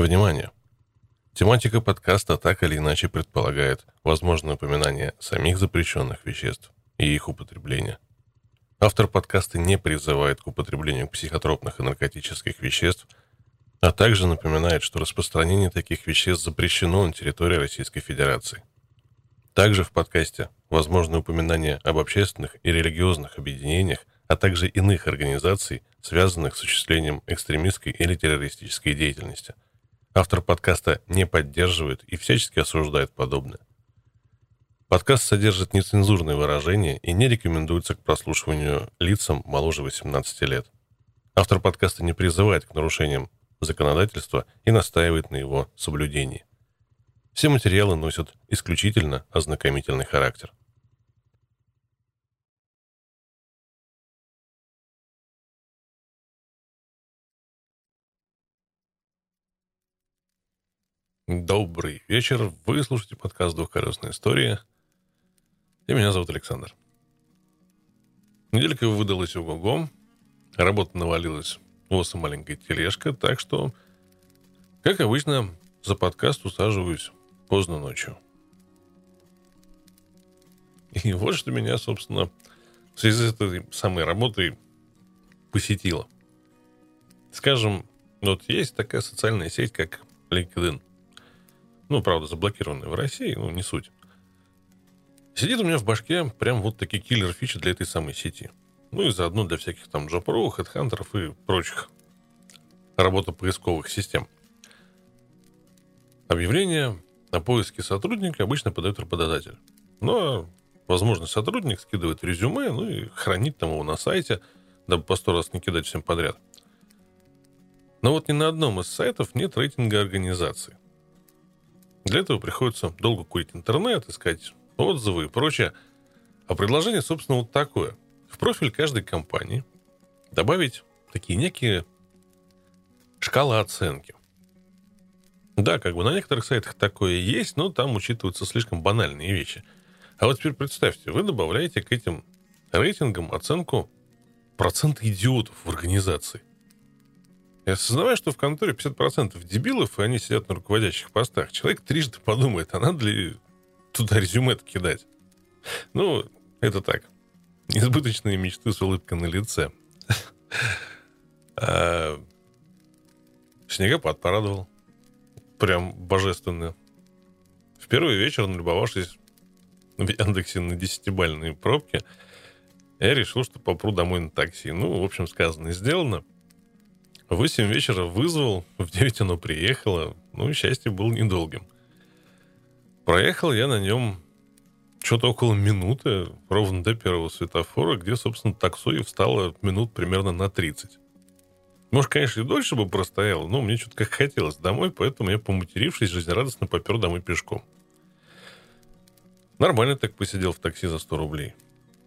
Внимание! Тематика подкаста так или иначе предполагает возможное упоминание самих запрещенных веществ и их употребления. Автор подкаста не призывает к употреблению психотропных и наркотических веществ, а также напоминает, что распространение таких веществ запрещено на территории Российской Федерации. Также в подкасте возможно упоминание об общественных и религиозных объединениях, а также иных организаций, связанных с осуществлением экстремистской или террористической деятельности. Автор подкаста не поддерживает и всячески осуждает подобное. Подкаст содержит нецензурные выражения и не рекомендуется к прослушиванию лицам моложе 18 лет. Автор подкаста не призывает к нарушениям законодательства и настаивает на его соблюдении. Все материалы носят исключительно ознакомительный характер. Добрый вечер. Вы слушаете подкаст «Двухколесная история». И меня зовут Александр. Неделька выдалась ого-го. Работа навалилась у вас маленькая тележка, так что, как обычно, за подкаст усаживаюсь поздно ночью. И вот что меня, собственно, в связи с этой самой работой посетило. Скажем, вот есть такая социальная сеть, как LinkedIn. Ну, правда, заблокированная в России, ну, не суть. Сидит у меня в башке прям вот такие киллер-фичи для этой самой сети. Ну и заодно для всяких там джапро, хедхантеров и прочих работопоисковых систем. Объявление о поиске сотрудника обычно подает работодатель. Но, возможно, сотрудник скидывает резюме, ну и хранит там его на сайте, дабы по сто раз не кидать всем подряд. Но вот ни на одном из сайтов нет рейтинга организации. Для этого приходится долго курить интернет, искать отзывы и прочее. А предложение, собственно, вот такое. В профиль каждой компании добавить такие некие шкалы оценки. Да, как бы на некоторых сайтах такое есть, но там учитываются слишком банальные вещи. А вот теперь представьте, вы добавляете к этим рейтингам оценку процента идиотов в организации. Я осознаваю, что в конторе 50% дебилов, и они сидят на руководящих постах. Человек трижды подумает, а надо ли туда резюме кидать? Ну, это так. Избыточные мечты с улыбкой на лице. А, снегопад порадовал. Прям божественно. В первый вечер, налюбовавшись в Яндексе на десятибальные пробки, я решил, что попру домой на такси. Ну, в общем, сказано и сделано. В 8 вечера вызвал, в 9 оно приехало. Ну, счастье было недолгим. Проехал я на нем что-то около минуты, ровно до первого светофора, где, собственно, таксо и встало минут примерно на 30. Может, конечно, и дольше бы простоял, но мне что-то как хотелось домой, поэтому я, поматерившись, жизнерадостно попер домой пешком. Нормально так посидел в такси за 100 рублей.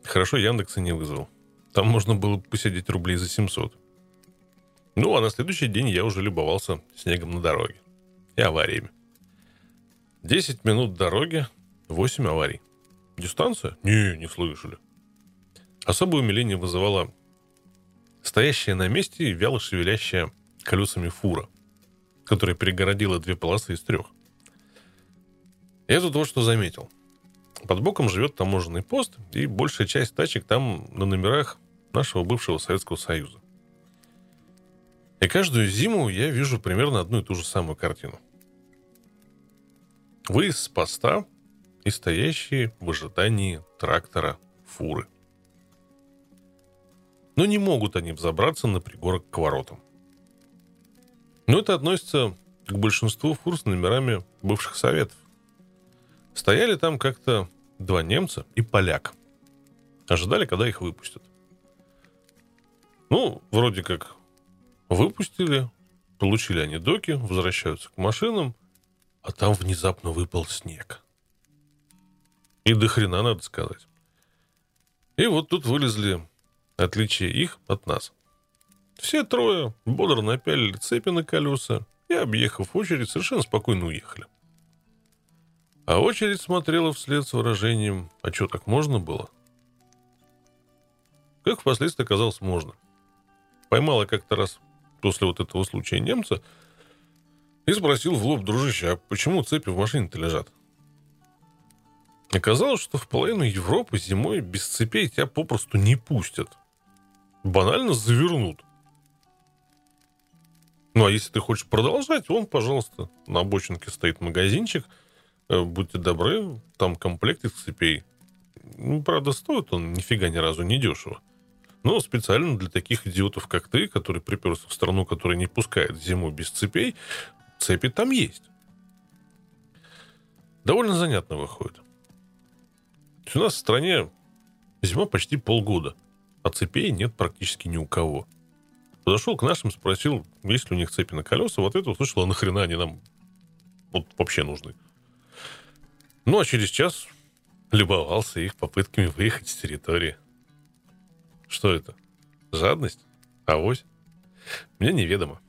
Хорошо, Яндекса не вызвал. Там можно было посидеть рублей за 700. Ну, а на следующий день я уже любовался снегом на дороге. И авариями. 10 минут дороги, 8 аварий. Дистанция? Не, не слышали. Особое умиление вызывала стоящая на месте и вяло шевелящая колесами фура, которая перегородила две полосы из трех. Я тут вот что заметил. Под боком живет таможенный пост, и большая часть тачек там на номерах нашего бывшего Советского Союза. И каждую зиму я вижу примерно одну и ту же самую картину. Выезд с поста и стоящие в ожидании трактора фуры. Но не могут они взобраться на пригорок к воротам. Но это относится к большинству фур с номерами бывших советов. Стояли там как-то два немца и поляк. Ожидали, когда их выпустят. Ну, вроде как Выпустили, получили они доки, возвращаются к машинам, а там внезапно выпал снег. И до хрена, надо сказать. И вот тут вылезли отличия их от нас. Все трое бодро напялили цепи на колеса и, объехав очередь, совершенно спокойно уехали. А очередь смотрела вслед с выражением «А что, так можно было?» Как впоследствии оказалось, можно. Поймала как-то раз после вот этого случая немца, И спросил в лоб, дружище, а почему цепи в машине-то лежат? Оказалось, что в половину Европы зимой без цепей тебя попросту не пустят. Банально завернут. Ну, а если ты хочешь продолжать, вон, пожалуйста, на обочинке стоит магазинчик. Э, будьте добры, там комплект из цепей. Ну, правда, стоит он нифига ни разу не дешево. Но специально для таких идиотов, как ты, который приперся в страну, которая не пускает зиму без цепей, цепи там есть. Довольно занятно выходит. У нас в стране зима почти полгода, а цепей нет практически ни у кого. Подошел к нашим, спросил, есть ли у них цепи на колеса. Вот это услышал, а нахрена они нам вот вообще нужны. Ну, а через час любовался их попытками выехать с территории. Что это? Жадность? Авось? Мне неведомо.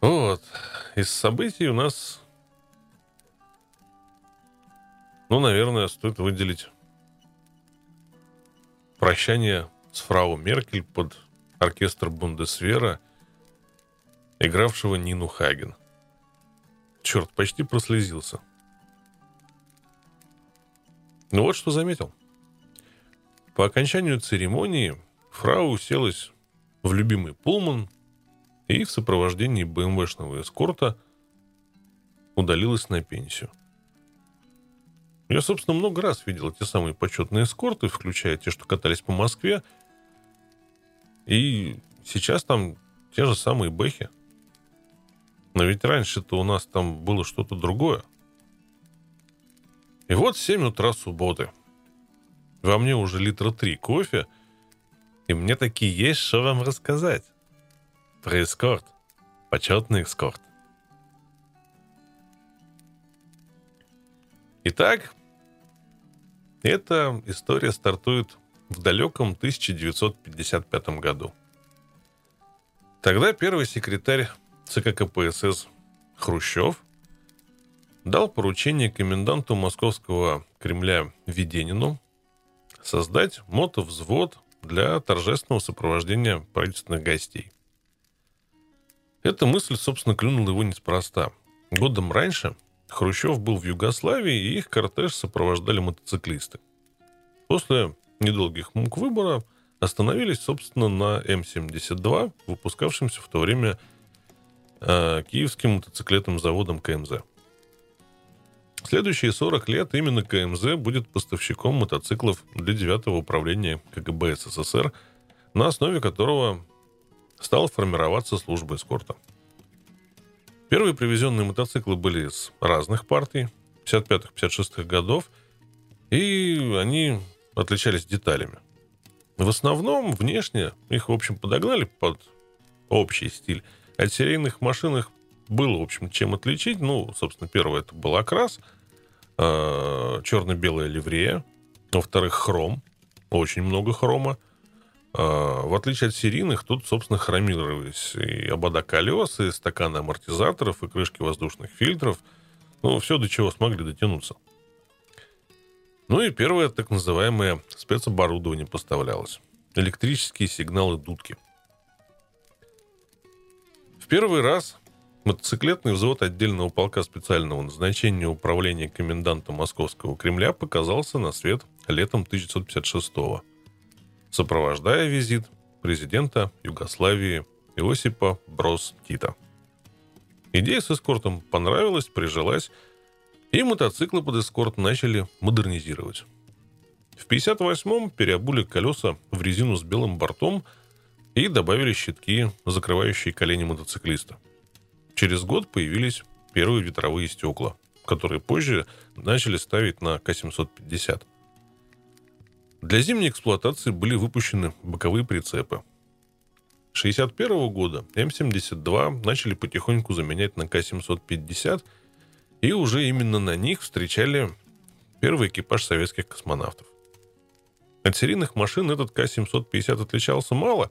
Вот. Из событий у нас, ну, наверное, стоит выделить прощание с фрау Меркель под оркестр Бундесвера, игравшего Нину Хаген. Черт, почти прослезился. Ну вот что заметил. По окончанию церемонии фрау уселась в любимый пулман и в сопровождении БМВшного эскорта удалилась на пенсию. Я, собственно, много раз видел эти самые почетные эскорты, включая те, что катались по Москве. И сейчас там те же самые бэхи. Но ведь раньше-то у нас там было что-то другое. И вот 7 утра субботы. Во мне уже литра три кофе, и мне таки есть что вам рассказать. Про эскорт. Почетный эскорт. Итак, эта история стартует в далеком 1955 году. Тогда первый секретарь ЦК КПСС Хрущев дал поручение коменданту московского Кремля Веденину создать мотовзвод для торжественного сопровождения правительственных гостей. Эта мысль, собственно, клюнула его неспроста. Годом раньше Хрущев был в Югославии, и их кортеж сопровождали мотоциклисты. После недолгих мук выбора остановились, собственно, на М-72, выпускавшемся в то время э, киевским мотоциклетным заводом КМЗ. Следующие 40 лет именно КМЗ будет поставщиком мотоциклов для 9 управления КГБ СССР, на основе которого стала формироваться служба эскорта. Первые привезенные мотоциклы были из разных партий, 55-56 годов, и они отличались деталями. В основном внешне их, в общем, подогнали под общий стиль. От серийных машин было, в общем, чем отличить. Ну, собственно, первое это был окрас, э, черно-белая ливрея, во-вторых, хром, очень много хрома. Э, в отличие от серийных, тут, собственно, хромировались и обода колес, и стаканы амортизаторов, и крышки воздушных фильтров. Ну, все, до чего смогли дотянуться. Ну и первое так называемое спецоборудование поставлялось. Электрические сигналы дудки. В первый раз мотоциклетный взвод отдельного полка специального назначения управления коменданта Московского Кремля показался на свет летом 1956 года, сопровождая визит президента Югославии Иосипа Брос Тита. Идея с эскортом понравилась, прижилась, и мотоциклы под эскорт начали модернизировать. В 58-м переобули колеса в резину с белым бортом и добавили щитки, закрывающие колени мотоциклиста. Через год появились первые ветровые стекла, которые позже начали ставить на К-750. Для зимней эксплуатации были выпущены боковые прицепы. С 1961 года М-72 начали потихоньку заменять на К-750 – и уже именно на них встречали первый экипаж советских космонавтов. От серийных машин этот К-750 отличался мало.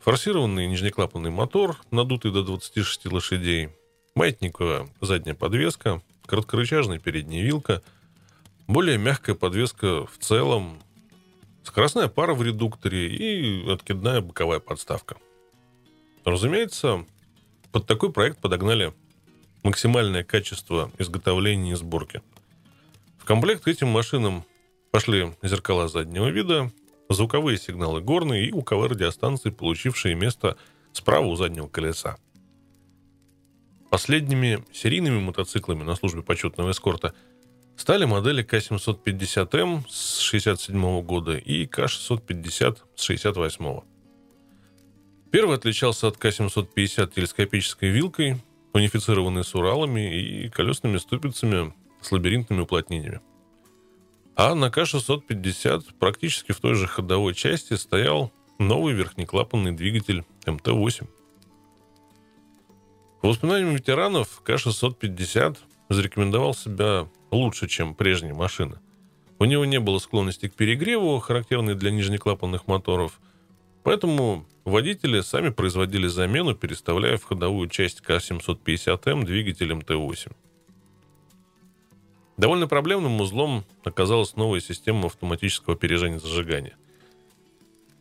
Форсированный нижнеклапанный мотор, надутый до 26 лошадей, маятниковая задняя подвеска, короткорычажная передняя вилка, более мягкая подвеска в целом, скоростная пара в редукторе и откидная боковая подставка. Разумеется, Под такой проект подогнали максимальное качество изготовления и сборки. В комплект к этим машинам пошли зеркала заднего вида, звуковые сигналы горные и УКВ радиостанции, получившие место справа у заднего колеса. Последними серийными мотоциклами на службе почетного эскорта стали модели К-750М с 67 года и К-650 с 68 Первый отличался от К-750 телескопической вилкой, унифицированной с Уралами и колесными ступицами с лабиринтными уплотнениями. А на К-650 практически в той же ходовой части стоял новый верхнеклапанный двигатель МТ-8. По воспоминаниям ветеранов, К-650 зарекомендовал себя лучше, чем прежние машины. У него не было склонности к перегреву, характерной для нижнеклапанных моторов, поэтому водители сами производили замену, переставляя в ходовую часть К-750М двигатель МТ-8. Довольно проблемным узлом оказалась новая система автоматического опережения зажигания.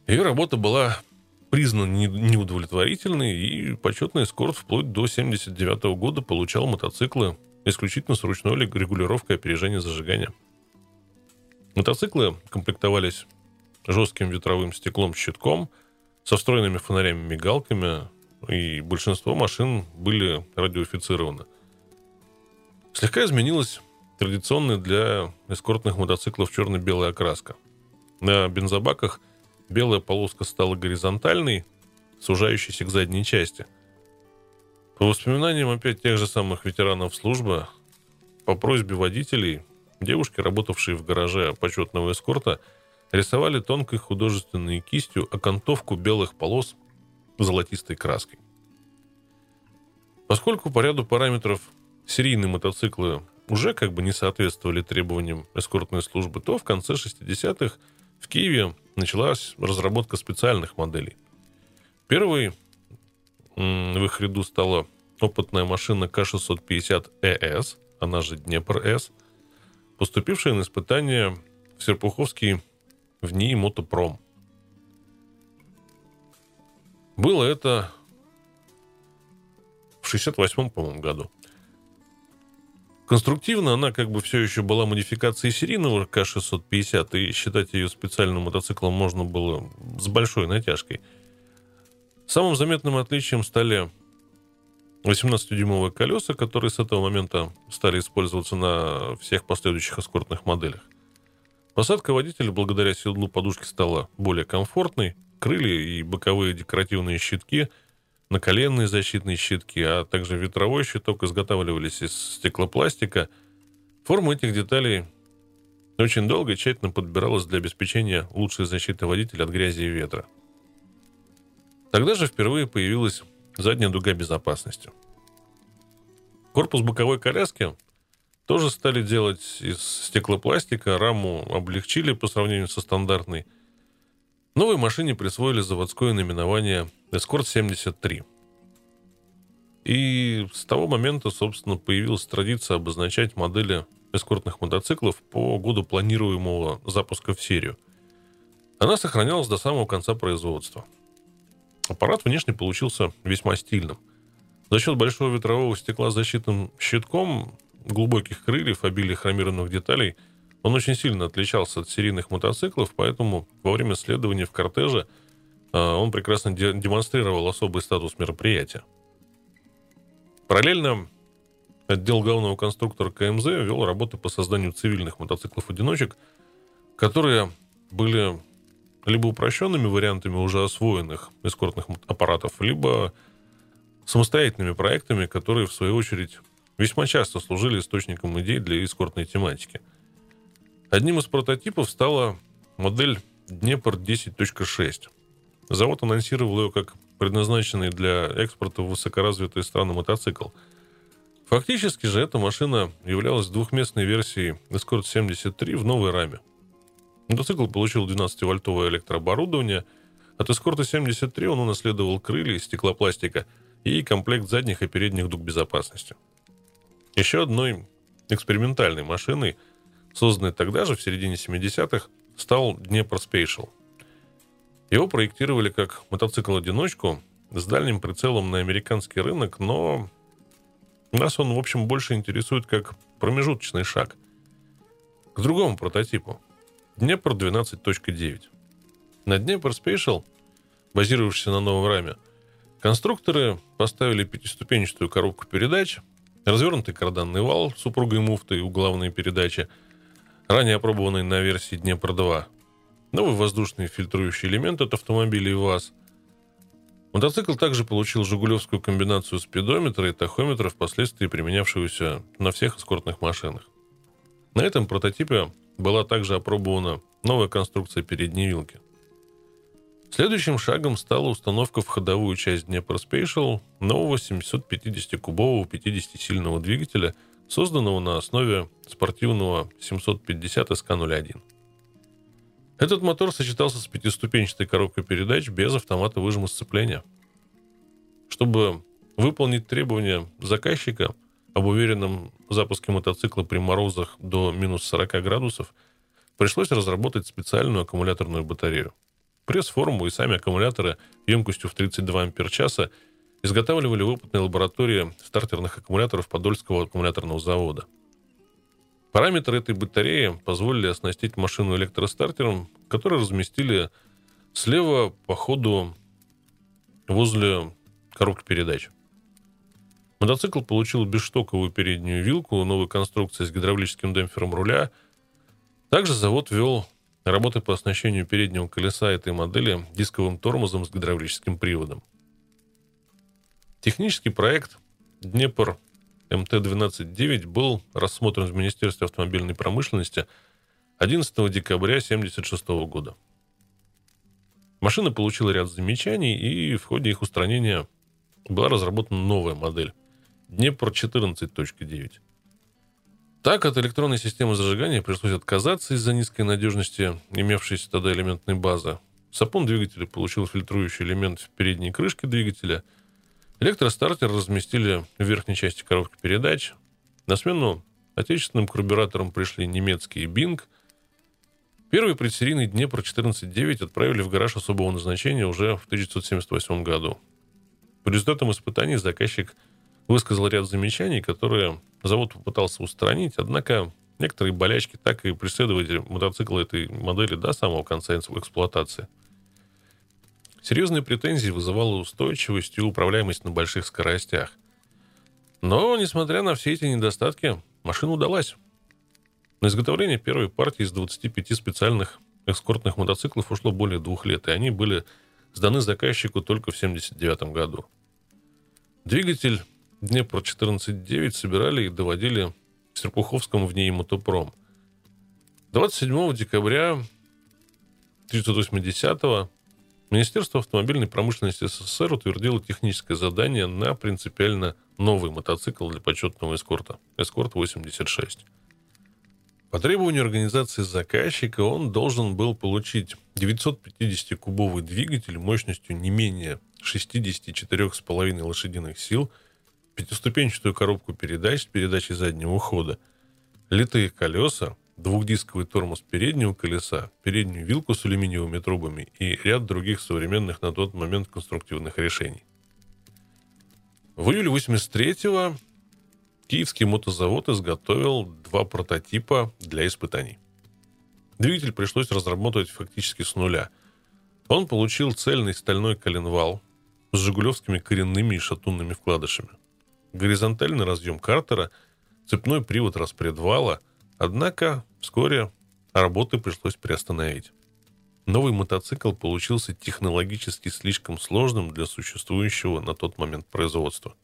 Ее работа была признана неудовлетворительной, и почетный эскорт вплоть до 1979 года получал мотоциклы исключительно с ручной регулировкой опережения зажигания. Мотоциклы комплектовались жестким ветровым стеклом-щитком, со встроенными фонарями-мигалками, и большинство машин были радиофицированы. Слегка изменилась традиционная для эскортных мотоциклов черно-белая окраска. На бензобаках белая полоска стала горизонтальной, сужающейся к задней части. По воспоминаниям опять тех же самых ветеранов службы, по просьбе водителей, девушки, работавшие в гараже почетного эскорта, рисовали тонкой художественной кистью окантовку белых полос золотистой краской. Поскольку по ряду параметров серийные мотоциклы уже как бы не соответствовали требованиям эскортной службы, то в конце 60-х в Киеве началась разработка специальных моделей. Первой в их ряду стала опытная машина К-650ЭС, она же Днепр-С, поступившая на испытание в Серпуховский в НИИ Мотопром. Было это в 68-м, по-моему, году. Конструктивно она как бы все еще была модификацией серийного К-650, и считать ее специальным мотоциклом можно было с большой натяжкой. Самым заметным отличием стали 18-дюймовые колеса, которые с этого момента стали использоваться на всех последующих эскортных моделях. Посадка водителя благодаря седлу подушки стала более комфортной, крылья и боковые декоративные щитки – наколенные защитные щитки, а также ветровой щиток изготавливались из стеклопластика. Форма этих деталей очень долго и тщательно подбиралась для обеспечения лучшей защиты водителя от грязи и ветра. Тогда же впервые появилась задняя дуга безопасности. Корпус боковой коляски тоже стали делать из стеклопластика, раму облегчили по сравнению со стандартной – Новой машине присвоили заводское наименование «Эскорт-73». И с того момента, собственно, появилась традиция обозначать модели эскортных мотоциклов по году планируемого запуска в серию. Она сохранялась до самого конца производства. Аппарат внешне получился весьма стильным. За счет большого ветрового стекла с защитным щитком, глубоких крыльев, обилия хромированных деталей – он очень сильно отличался от серийных мотоциклов, поэтому во время следования в кортеже а, он прекрасно демонстрировал особый статус мероприятия. Параллельно отдел главного конструктора КМЗ вел работы по созданию цивильных мотоциклов-одиночек, которые были либо упрощенными вариантами уже освоенных эскортных аппаратов, либо самостоятельными проектами, которые, в свою очередь, весьма часто служили источником идей для эскортной тематики – Одним из прототипов стала модель Днепр 10.6. Завод анонсировал ее как предназначенный для экспорта в высокоразвитые страны мотоцикл. Фактически же эта машина являлась двухместной версией Escort 73 в новой раме. Мотоцикл получил 12-вольтовое электрооборудование. От Escort 73 он унаследовал крылья из стеклопластика и комплект задних и передних дуг безопасности. Еще одной экспериментальной машиной – созданный тогда же, в середине 70-х, стал Днепр Спейшл. Его проектировали как мотоцикл-одиночку с дальним прицелом на американский рынок, но нас он, в общем, больше интересует как промежуточный шаг к другому прототипу. Днепр 12.9. На Днепр Special, базировавшийся на новом раме, конструкторы поставили пятиступенчатую коробку передач, развернутый карданный вал с упругой муфтой у главной передачи, ранее опробованный на версии Днепр 2, новый воздушный фильтрующий элемент от автомобилей ВАЗ – Мотоцикл также получил жигулевскую комбинацию спидометра и тахометра, впоследствии применявшуюся на всех эскортных машинах. На этом прототипе была также опробована новая конструкция передней вилки. Следующим шагом стала установка в ходовую часть Dnepr Special нового 750-кубового 50-сильного двигателя, созданного на основе спортивного 750 SK01. Этот мотор сочетался с пятиступенчатой коробкой передач без автомата выжима сцепления. Чтобы выполнить требования заказчика об уверенном запуске мотоцикла при морозах до минус 40 градусов, пришлось разработать специальную аккумуляторную батарею. Пресс-форму и сами аккумуляторы емкостью в 32 ампер-часа изготавливали в опытной лаборатории стартерных аккумуляторов Подольского аккумуляторного завода – Параметры этой батареи позволили оснастить машину электростартером, который разместили слева по ходу возле коробки передач. Мотоцикл получил бесштоковую переднюю вилку, новой конструкции с гидравлическим демпфером руля. Также завод вел работы по оснащению переднего колеса этой модели дисковым тормозом с гидравлическим приводом. Технический проект Днепр МТ-12-9 был рассмотрен в Министерстве автомобильной промышленности 11 декабря 1976 года. Машина получила ряд замечаний, и в ходе их устранения была разработана новая модель Днепр 14.9. Так, от электронной системы зажигания пришлось отказаться из-за низкой надежности имевшейся тогда элементной базы. Сапон двигателя получил фильтрующий элемент в передней крышке двигателя – Электростартер разместили в верхней части коробки передач. На смену отечественным карбюраторам пришли немецкий Bing. Первый предсерийный Днепр 14.9 отправили в гараж особого назначения уже в 1978 году. По результатам испытаний заказчик высказал ряд замечаний, которые завод попытался устранить, однако некоторые болячки так и преследовали мотоцикла этой модели до самого конца эксплуатации – Серьезные претензии вызывала устойчивость и управляемость на больших скоростях. Но, несмотря на все эти недостатки, машина удалась. На изготовление первой партии из 25 специальных эскортных мотоциклов ушло более двух лет, и они были сданы заказчику только в 1979 году. Двигатель Днепр 14.9 собирали и доводили в Серпуховском в ней мотопром. 27 декабря 1980 года Министерство автомобильной промышленности СССР утвердило техническое задание на принципиально новый мотоцикл для почетного эскорта – «Эскорт-86». По требованию организации заказчика он должен был получить 950-кубовый двигатель мощностью не менее 64,5 лошадиных сил, пятиступенчатую коробку передач с передачей заднего хода, литые колеса, двухдисковый тормоз переднего колеса, переднюю вилку с алюминиевыми трубами и ряд других современных на тот момент конструктивных решений. В июле 83-го Киевский мотозавод изготовил два прототипа для испытаний. Двигатель пришлось разработать фактически с нуля. Он получил цельный стальной коленвал с жигулевскими коренными и шатунными вкладышами, горизонтальный разъем картера, цепной привод распредвала – Однако вскоре работы пришлось приостановить. Новый мотоцикл получился технологически слишком сложным для существующего на тот момент производства.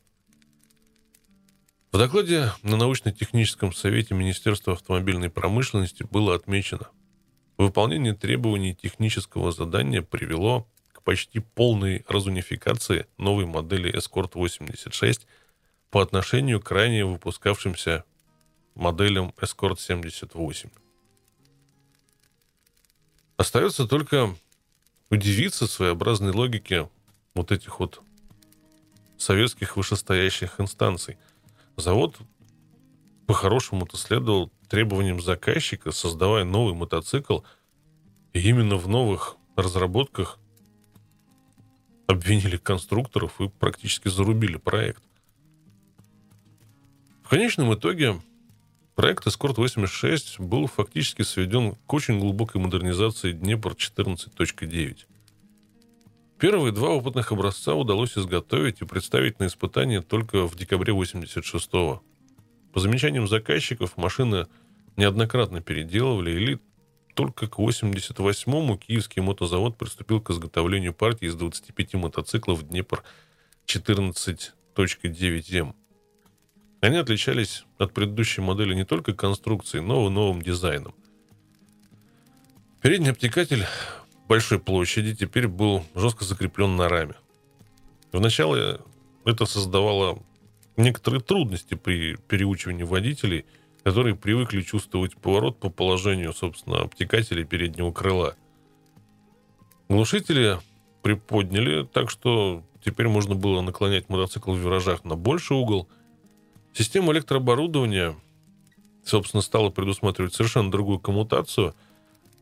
В докладе на научно-техническом совете Министерства автомобильной промышленности было отмечено, выполнение требований технического задания привело к почти полной разунификации новой модели Escort 86 по отношению к ранее выпускавшимся моделям Escort 78. Остается только удивиться своеобразной логике вот этих вот советских вышестоящих инстанций. Завод по-хорошему-то следовал требованиям заказчика, создавая новый мотоцикл, и именно в новых разработках обвинили конструкторов и практически зарубили проект. В конечном итоге проект Escort-86 был фактически сведен к очень глубокой модернизации Днепр 14.9. Первые два опытных образца удалось изготовить и представить на испытание только в декабре 86-го. По замечаниям заказчиков, машины неоднократно переделывали, или только к 88-му Киевский мотозавод приступил к изготовлению партии из 25 мотоциклов Днепр 14.9М. Они отличались от предыдущей модели не только конструкцией, но и новым дизайном. Передний обтекатель большой площади теперь был жестко закреплен на раме. Вначале это создавало некоторые трудности при переучивании водителей, которые привыкли чувствовать поворот по положению, собственно, обтекателя переднего крыла. Глушители приподняли, так что теперь можно было наклонять мотоцикл в виражах на больший угол. Система электрооборудования, собственно, стала предусматривать совершенно другую коммутацию –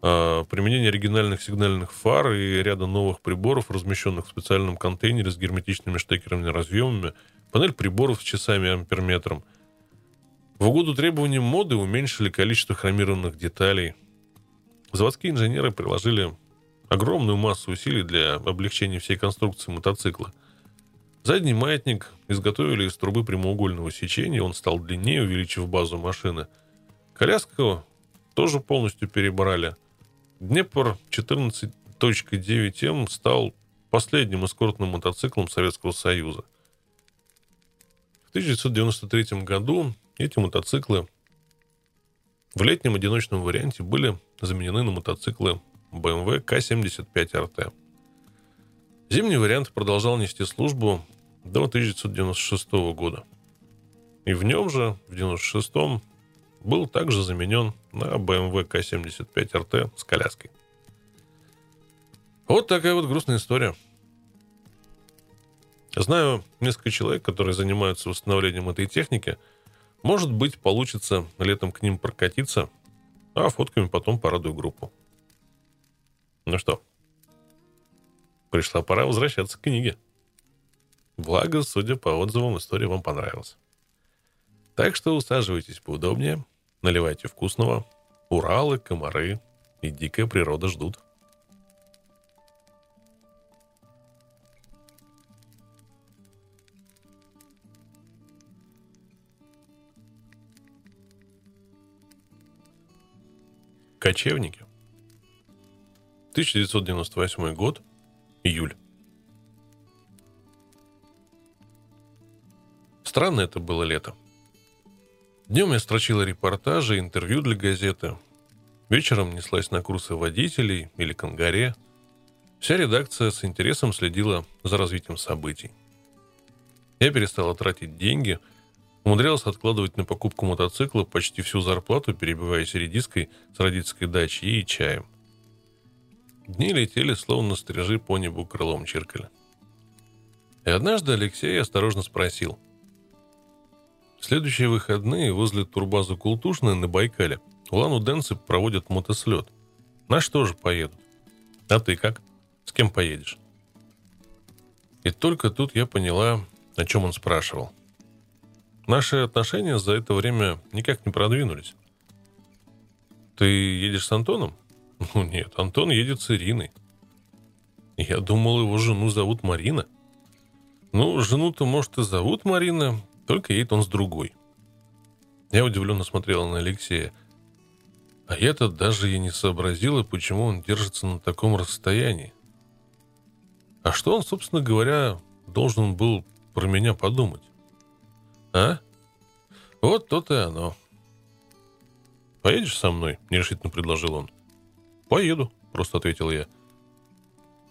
а, применение оригинальных сигнальных фар и ряда новых приборов, размещенных в специальном контейнере с герметичными штекерными разъемами, панель приборов с часами амперметром. В угоду требованиям моды уменьшили количество хромированных деталей. Заводские инженеры приложили огромную массу усилий для облегчения всей конструкции мотоцикла. Задний маятник изготовили из трубы прямоугольного сечения, он стал длиннее, увеличив базу машины. Коляску тоже полностью перебрали – Днепр 14.9М стал последним эскортным мотоциклом Советского Союза. В 1993 году эти мотоциклы в летнем одиночном варианте были заменены на мотоциклы BMW K75 RT. Зимний вариант продолжал нести службу до 1996 года. И в нем же, в 1996 был также заменен на BMW K75 RT с коляской. Вот такая вот грустная история. Знаю несколько человек, которые занимаются восстановлением этой техники. Может быть, получится летом к ним прокатиться, а фотками потом порадую группу. Ну что, пришла пора возвращаться к книге. Благо, судя по отзывам, история вам понравилась. Так что усаживайтесь поудобнее, Наливайте вкусного. Уралы, комары и дикая природа ждут. Кочевники. 1998 год. Июль. Странное это было лето. Днем я строчила репортажи, интервью для газеты. Вечером неслась на курсы водителей или конгаре. Вся редакция с интересом следила за развитием событий. Я перестала тратить деньги, умудрялась откладывать на покупку мотоцикла почти всю зарплату, перебиваясь редиской с родительской дачи и чаем. Дни летели, словно стрижи по небу крылом чиркали. И однажды Алексей осторожно спросил – следующие выходные возле турбазы Култушная на Байкале улан-удэнцы проводят мотослет. Наши тоже поедут. А ты как? С кем поедешь? И только тут я поняла, о чем он спрашивал. Наши отношения за это время никак не продвинулись. Ты едешь с Антоном? Ну нет, Антон едет с Ириной. Я думал, его жену зовут Марина. Ну, жену-то, может, и зовут Марина, только едет он с другой. Я удивленно смотрела на Алексея. А я-то даже и не сообразила, почему он держится на таком расстоянии. А что он, собственно говоря, должен был про меня подумать? А? Вот то-то и оно. «Поедешь со мной?» – нерешительно предложил он. «Поеду», – просто ответил я.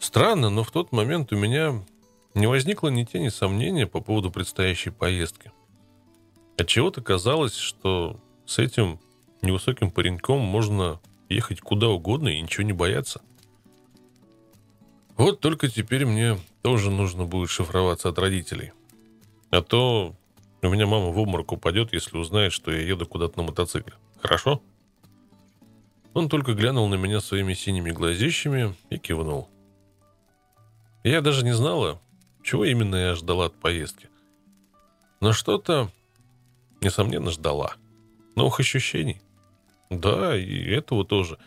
Странно, но в тот момент у меня не возникло ни тени сомнения по поводу предстоящей поездки. Отчего-то казалось, что с этим невысоким пареньком можно ехать куда угодно и ничего не бояться. Вот только теперь мне тоже нужно будет шифроваться от родителей. А то у меня мама в обморок упадет, если узнает, что я еду куда-то на мотоцикле. Хорошо? Он только глянул на меня своими синими глазищами и кивнул. Я даже не знала, чего именно я ждала от поездки. Но что-то, несомненно, ждала. Новых ощущений. Да, и этого тоже.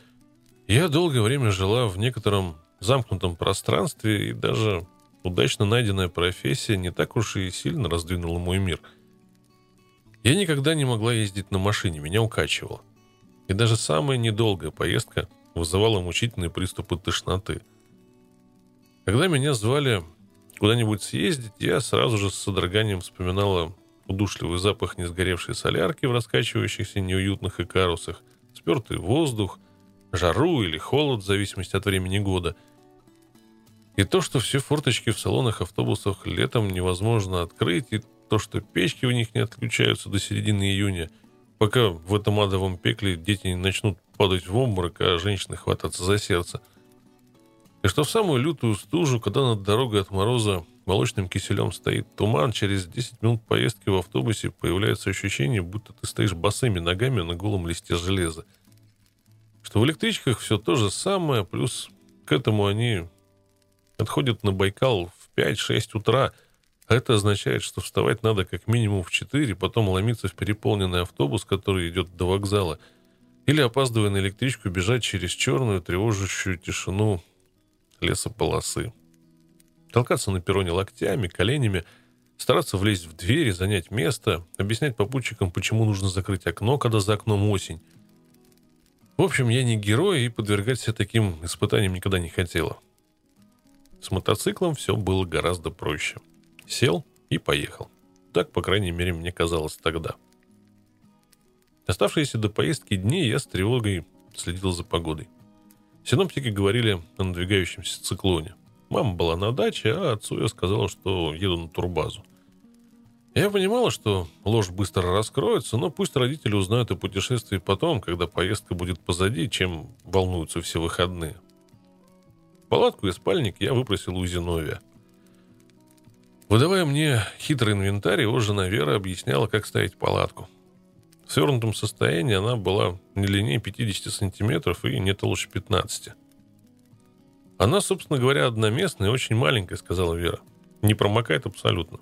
Я долгое время жила в некотором замкнутом пространстве, и даже удачно найденная профессия не так уж и сильно раздвинула мой мир. Я никогда не могла ездить на машине, меня укачивало. И даже самая недолгая поездка вызывала мучительные приступы тошноты. Когда меня звали куда-нибудь съездить, я сразу же с содроганием вспоминала удушливый запах несгоревшей солярки в раскачивающихся неуютных икарусах, спертый воздух, жару или холод в зависимости от времени года. И то, что все форточки в салонах автобусах летом невозможно открыть, и то, что печки в них не отключаются до середины июня, пока в этом адовом пекле дети не начнут падать в обморок, а женщины хвататься за сердце. И что в самую лютую стужу, когда над дорогой от мороза молочным киселем стоит туман, через 10 минут поездки в автобусе появляется ощущение, будто ты стоишь босыми ногами на голом листе железа – что в электричках все то же самое, плюс к этому они отходят на Байкал в 5-6 утра, а это означает, что вставать надо как минимум в 4, потом ломиться в переполненный автобус, который идет до вокзала, или, опаздывая на электричку, бежать через черную, тревожащую тишину лесополосы. Толкаться на перроне локтями, коленями, стараться влезть в двери, занять место, объяснять попутчикам, почему нужно закрыть окно, когда за окном осень, в общем, я не герой и подвергать себя таким испытаниям никогда не хотела. С мотоциклом все было гораздо проще. Сел и поехал. Так, по крайней мере, мне казалось тогда. Оставшиеся до поездки дни я с тревогой следил за погодой. Синоптики говорили о надвигающемся циклоне. Мама была на даче, а отцу я сказал, что еду на турбазу – я понимала, что ложь быстро раскроется, но пусть родители узнают о путешествии потом, когда поездка будет позади, чем волнуются все выходные. Палатку и спальник я выпросил у Зиновия. Выдавая мне хитрый инвентарь, его жена Вера объясняла, как ставить палатку. Свернутом состоянии она была не длиннее 50 сантиметров и не толще 15. Она, собственно говоря, одноместная и очень маленькая, сказала Вера. Не промокает абсолютно.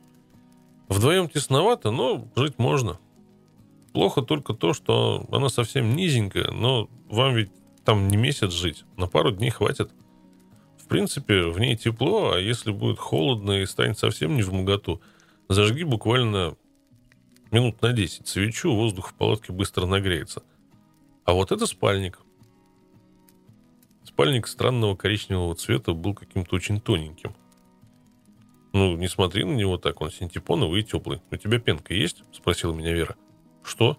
Вдвоем тесновато, но жить можно. Плохо только то, что она совсем низенькая, но вам ведь там не месяц жить, на пару дней хватит. В принципе, в ней тепло, а если будет холодно и станет совсем не в моготу, зажги буквально минут на 10 свечу, воздух в палатке быстро нагреется. А вот это спальник. Спальник странного коричневого цвета был каким-то очень тоненьким. «Ну, не смотри на него так, он синтепоновый и теплый. У тебя пенка есть?» – спросила меня Вера. «Что?»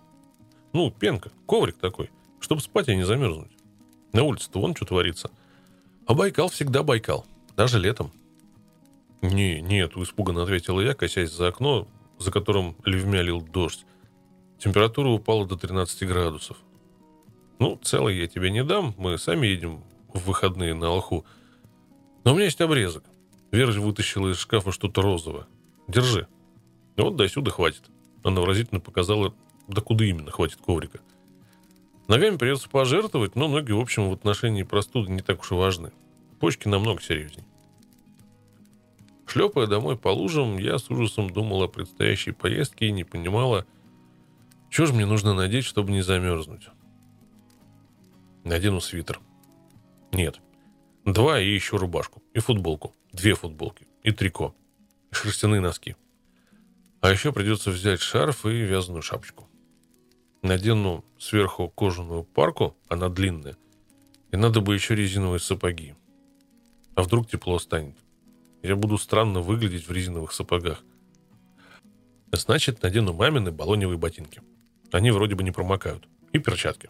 «Ну, пенка, коврик такой, чтобы спать и не замерзнуть. На улице-то вон что творится. А Байкал всегда Байкал, даже летом». «Не, нет», – испуганно ответила я, косясь за окно, за которым ливмя лил дождь. Температура упала до 13 градусов. «Ну, целый я тебе не дам, мы сами едем в выходные на Алху. Но у меня есть обрезок. Вера вытащила из шкафа что-то розовое. «Держи». «Вот до сюда хватит». Она выразительно показала, да куда именно хватит коврика. Ногами придется пожертвовать, но ноги, в общем, в отношении простуды не так уж и важны. Почки намного серьезней. Шлепая домой по лужам, я с ужасом думал о предстоящей поездке и не понимала, что же мне нужно надеть, чтобы не замерзнуть. Надену свитер. Нет. Два и еще рубашку. И футболку две футболки и трико, и шерстяные носки. А еще придется взять шарф и вязаную шапочку. Надену сверху кожаную парку, она длинная, и надо бы еще резиновые сапоги. А вдруг тепло станет? Я буду странно выглядеть в резиновых сапогах. Значит, надену мамины баллоневые ботинки. Они вроде бы не промокают. И перчатки.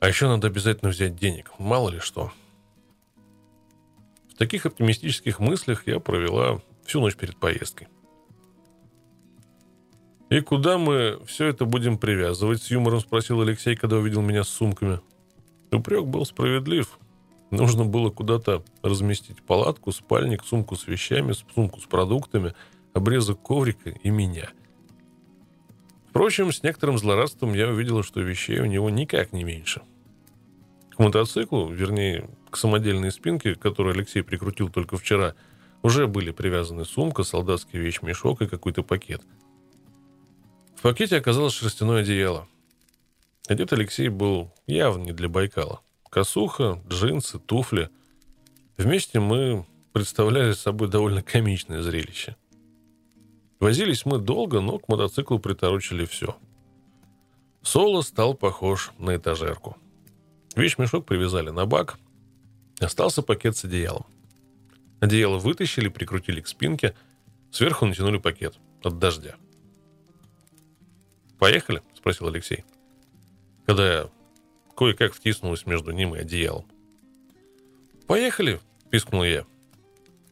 А еще надо обязательно взять денег. Мало ли что. В таких оптимистических мыслях я провела всю ночь перед поездкой. «И куда мы все это будем привязывать?» — с юмором спросил Алексей, когда увидел меня с сумками. Упрек был справедлив. Нужно было куда-то разместить палатку, спальник, сумку с вещами, сумку с продуктами, обрезок коврика и меня. Впрочем, с некоторым злорадством я увидела, что вещей у него никак не меньше. К мотоциклу, вернее, к самодельной спинке, которую Алексей прикрутил только вчера, уже были привязаны сумка, солдатский вещмешок и какой-то пакет. В пакете оказалось шерстяное одеяло. Одет Алексей был явно не для Байкала. Косуха, джинсы, туфли. Вместе мы представляли собой довольно комичное зрелище. Возились мы долго, но к мотоциклу приторочили все. Соло стал похож на этажерку. Вещмешок привязали на бак. Остался пакет с одеялом. Одеяло вытащили, прикрутили к спинке. Сверху натянули пакет от дождя. «Поехали?» – спросил Алексей. Когда я кое-как втиснулась между ним и одеялом. «Поехали!» – пискнул я.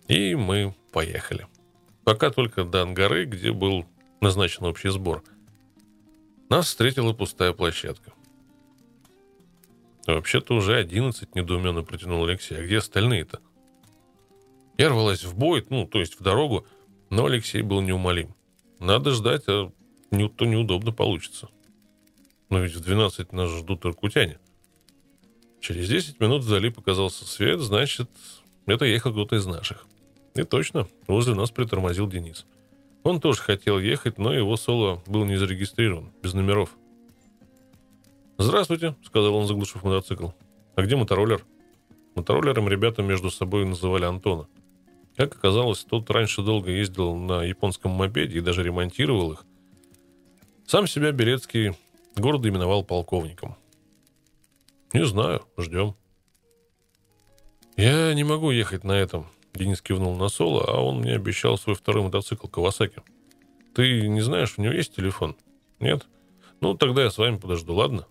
И мы поехали. Пока только до Ангары, где был назначен общий сбор. Нас встретила пустая площадка. «Вообще-то уже одиннадцать», — недоуменно протянул Алексей. «А где остальные-то?» Я рвалась в бой, ну, то есть в дорогу, но Алексей был неумолим. Надо ждать, а не, то неудобно получится. Но ведь в 12 нас ждут иркутяне. Через 10 минут вдали показался свет, значит, это ехал кто-то из наших. И точно, возле нас притормозил Денис. Он тоже хотел ехать, но его соло был не зарегистрирован, без номеров. «Здравствуйте», — сказал он, заглушив мотоцикл. «А где мотороллер?» Мотороллером ребята между собой называли Антона. Как оказалось, тот раньше долго ездил на японском мопеде и даже ремонтировал их. Сам себя Белецкий гордо именовал полковником. «Не знаю, ждем». «Я не могу ехать на этом», — Денис кивнул на Соло, а он мне обещал свой второй мотоцикл Кавасаки. «Ты не знаешь, у него есть телефон?» «Нет?» «Ну, тогда я с вами подожду, ладно?»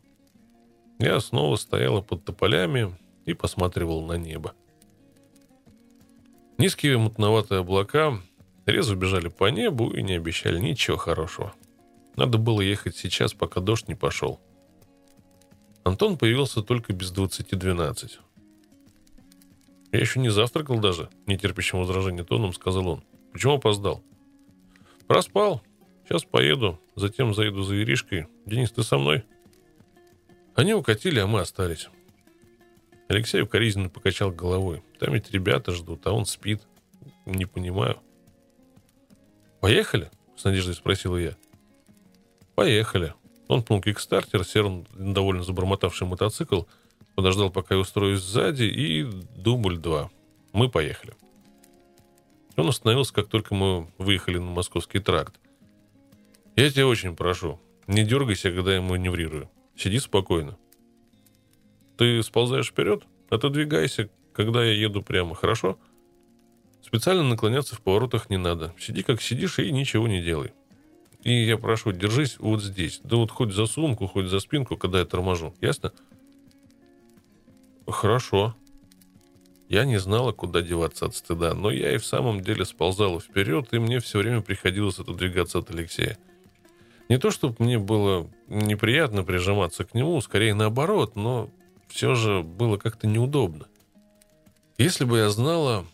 Я снова стояла под тополями и посматривал на небо. Низкие мутноватые облака резво бежали по небу и не обещали ничего хорошего. Надо было ехать сейчас, пока дождь не пошел. Антон появился только без 20-12. «Я еще не завтракал даже», — нетерпящим возражения тоном сказал он. «Почему опоздал?» «Проспал. Сейчас поеду, затем заеду за Иришкой. Денис, ты со мной?» Они укатили, а мы остались. Алексей укоризненно покачал головой. Там ведь ребята ждут, а он спит. Не понимаю. «Поехали?» — с надеждой спросила я. «Поехали». Он пнул кикстартер, сел довольно забормотавший мотоцикл, подождал, пока я устроюсь сзади, и дубль два. Мы поехали. Он остановился, как только мы выехали на московский тракт. «Я тебя очень прошу, не дергайся, когда я маневрирую. Сиди спокойно. Ты сползаешь вперед, отодвигайся, когда я еду прямо, хорошо? Специально наклоняться в поворотах не надо. Сиди как сидишь и ничего не делай. И я прошу, держись вот здесь. Да вот хоть за сумку, хоть за спинку, когда я торможу. Ясно? Хорошо. Я не знала, куда деваться от стыда, но я и в самом деле сползала вперед, и мне все время приходилось отодвигаться от Алексея. Не то, чтобы мне было неприятно прижиматься к нему, скорее наоборот, но все же было как-то неудобно. Если бы я знала,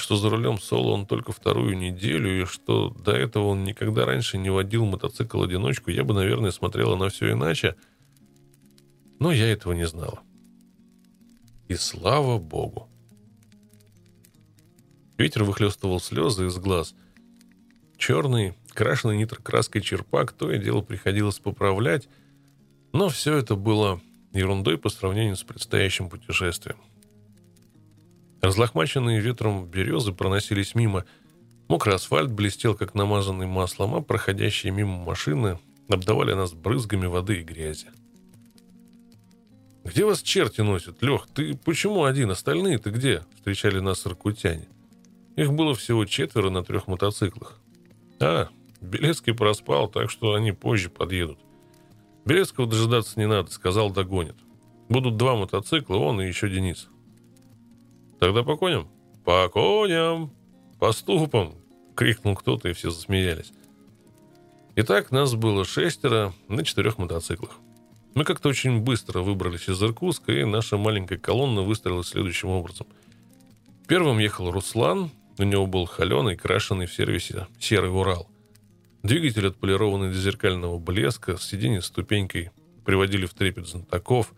что за рулем Соло он только вторую неделю, и что до этого он никогда раньше не водил мотоцикл одиночку, я бы, наверное, смотрела на все иначе. Но я этого не знала. И слава богу. Ветер выхлестывал слезы из глаз. Черный, крашеный нитрокраской черпак, то и дело приходилось поправлять, но все это было ерундой по сравнению с предстоящим путешествием. Разлохмаченные ветром березы проносились мимо. Мокрый асфальт блестел, как намазанный маслом, а проходящие мимо машины обдавали нас брызгами воды и грязи. «Где вас черти носят, Лех? Ты почему один? Остальные-то где?» Встречали нас иркутяне. Их было всего четверо на трех мотоциклах. «А, Белецкий проспал, так что они позже подъедут. Белецкого дожидаться не надо, сказал, догонит. Будут два мотоцикла, он и еще Денис. Тогда по коням? По коням! По ступам! Крикнул кто-то, и все засмеялись. Итак, нас было шестеро на четырех мотоциклах. Мы как-то очень быстро выбрались из Иркутска, и наша маленькая колонна выстроилась следующим образом. Первым ехал Руслан, у него был холеный, крашеный в сервисе серый Урал – Двигатель, отполированный до зеркального блеска, с сиденья ступенькой приводили в трепет знатоков.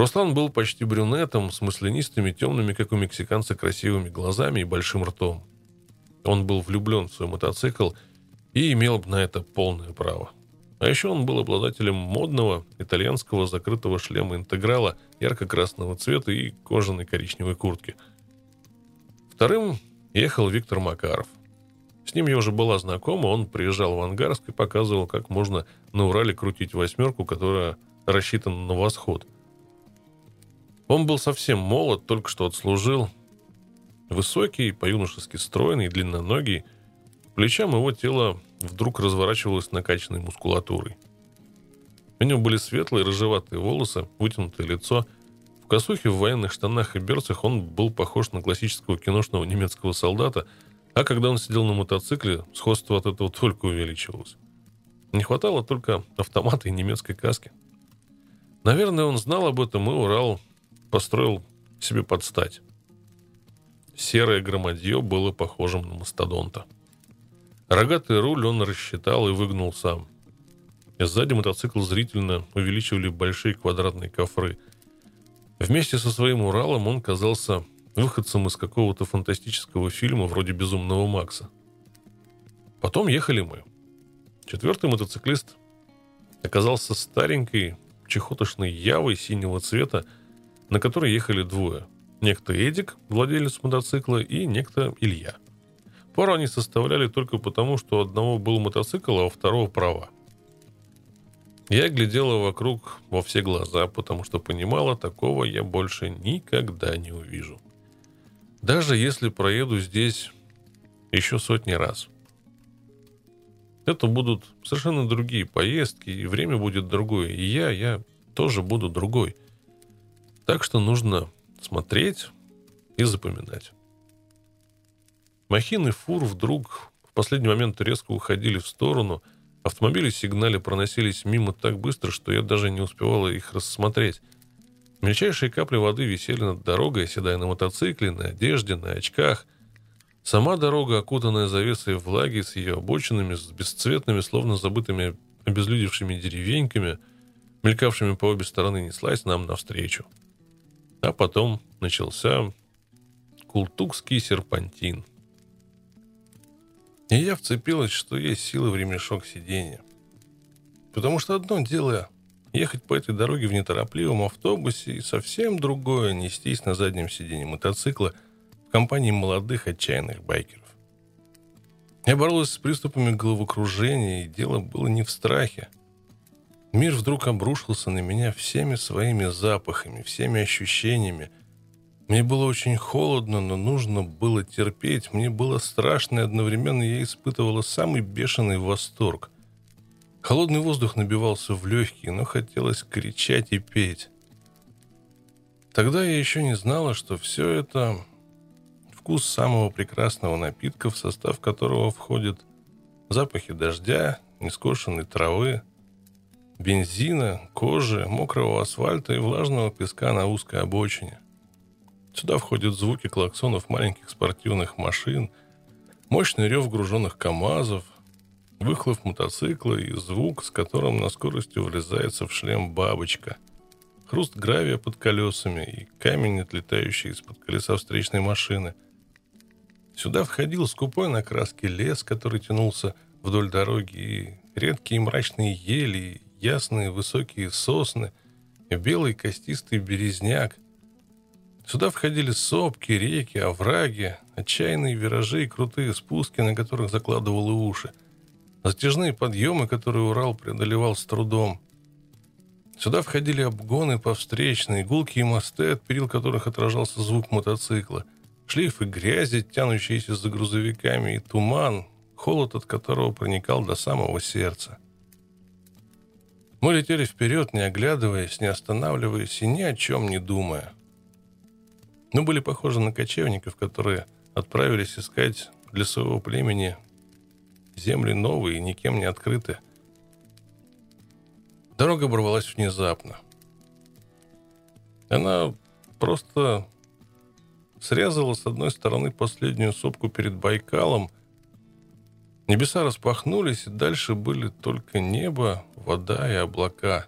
Руслан был почти брюнетом, с маслянистыми, темными, как у мексиканца, красивыми глазами и большим ртом. Он был влюблен в свой мотоцикл и имел на это полное право. А еще он был обладателем модного итальянского закрытого шлема интеграла ярко-красного цвета и кожаной коричневой куртки. Вторым ехал Виктор Макаров. С ним я уже была знакома, он приезжал в Ангарск и показывал, как можно на Урале крутить восьмерку, которая рассчитана на восход. Он был совсем молод, только что отслужил. Высокий, по-юношески стройный, длинноногий. Плечам его тело вдруг разворачивалась накачанной мускулатурой. У него были светлые рыжеватые волосы, вытянутое лицо. В косухе, в военных штанах и берцах он был похож на классического киношного немецкого солдата, а когда он сидел на мотоцикле, сходство от этого только увеличивалось. Не хватало только автомата и немецкой каски. Наверное, он знал об этом, и Урал построил себе подстать. Серое громадье было похожим на мастодонта – Рогатый руль он рассчитал и выгнул сам. Сзади мотоцикл зрительно увеличивали большие квадратные кофры. Вместе со своим Уралом он казался выходцем из какого-то фантастического фильма вроде «Безумного Макса». Потом ехали мы. Четвертый мотоциклист оказался старенькой, чехотошной явой синего цвета, на которой ехали двое. Некто Эдик, владелец мотоцикла, и некто Илья – Пару они составляли только потому, что у одного был мотоцикл, а у второго права. Я глядела вокруг во все глаза, потому что понимала, такого я больше никогда не увижу. Даже если проеду здесь еще сотни раз. Это будут совершенно другие поездки, и время будет другое. И я, я тоже буду другой. Так что нужно смотреть и запоминать. Махины фур вдруг в последний момент резко уходили в сторону. Автомобили сигнали проносились мимо так быстро, что я даже не успевала их рассмотреть. Мельчайшие капли воды висели над дорогой, оседая на мотоцикле, на одежде, на очках. Сама дорога, окутанная завесой влаги, с ее обочинами, с бесцветными, словно забытыми обезлюдевшими деревеньками, мелькавшими по обе стороны, неслась нам навстречу. А потом начался Култукский серпантин. И я вцепилась, что есть силы в ремешок сиденья. Потому что одно дело ехать по этой дороге в неторопливом автобусе и совсем другое нестись на заднем сиденье мотоцикла в компании молодых отчаянных байкеров. Я боролась с приступами головокружения, и дело было не в страхе. Мир вдруг обрушился на меня всеми своими запахами, всеми ощущениями, мне было очень холодно, но нужно было терпеть. Мне было страшно, и одновременно я испытывала самый бешеный восторг. Холодный воздух набивался в легкие, но хотелось кричать и петь. Тогда я еще не знала, что все это вкус самого прекрасного напитка, в состав которого входят запахи дождя, нескошенной травы, бензина, кожи, мокрого асфальта и влажного песка на узкой обочине – Сюда входят звуки клаксонов маленьких спортивных машин, мощный рев груженных КАМАЗов, выхлоп мотоцикла и звук, с которым на скорости влезается в шлем бабочка, хруст гравия под колесами и камень, отлетающий из-под колеса встречной машины. Сюда входил скупой на краске лес, который тянулся вдоль дороги, и редкие мрачные ели, ясные высокие сосны, и белый костистый березняк — Сюда входили сопки, реки, овраги, отчаянные виражи и крутые спуски, на которых закладывало уши. Затяжные подъемы, которые Урал преодолевал с трудом. Сюда входили обгоны по встречной, гулкие мосты, от перил которых отражался звук мотоцикла, шлейфы грязи, тянущиеся за грузовиками, и туман, холод от которого проникал до самого сердца. Мы летели вперед, не оглядываясь, не останавливаясь и ни о чем не думая – мы были похожи на кочевников, которые отправились искать для своего племени земли новые, никем не открытые. Дорога оборвалась внезапно. Она просто срезала с одной стороны последнюю сопку перед Байкалом. Небеса распахнулись, и дальше были только небо, вода и облака.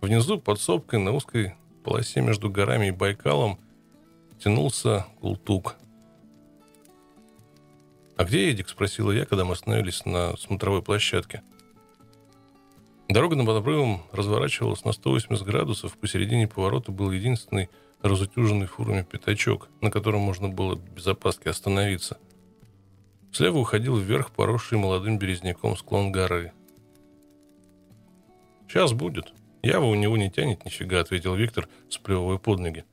Внизу, под сопкой, на узкой полосе между горами и Байкалом, тянулся Култук. «А где Эдик?» – спросила я, когда мы остановились на смотровой площадке. Дорога над обрывом разворачивалась на 180 градусов. Посередине поворота был единственный разутюженный фурами пятачок, на котором можно было без опаски остановиться. Слева уходил вверх поросший молодым березняком склон горы. «Сейчас будет. Ява у него не тянет нифига», — ответил Виктор, сплевывая под ноги.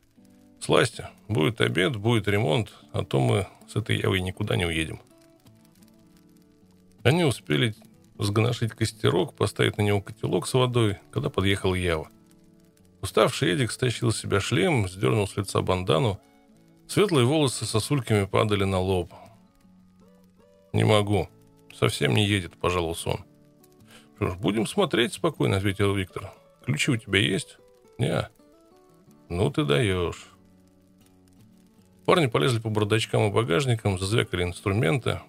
«Сласти, будет обед, будет ремонт, а то мы с этой Явой никуда не уедем». Они успели сгоношить костерок, поставить на него котелок с водой, когда подъехал Ява. Уставший Эдик стащил с себя шлем, сдернул с лица бандану. Светлые волосы сосульками падали на лоб. «Не могу. Совсем не едет», — пожаловался он. «Что ж, будем смотреть спокойно», — ответил Виктор. «Ключи у тебя есть?» «Не». «Ну ты даешь». Парни полезли по бардачкам и багажникам, зазвякали инструменты.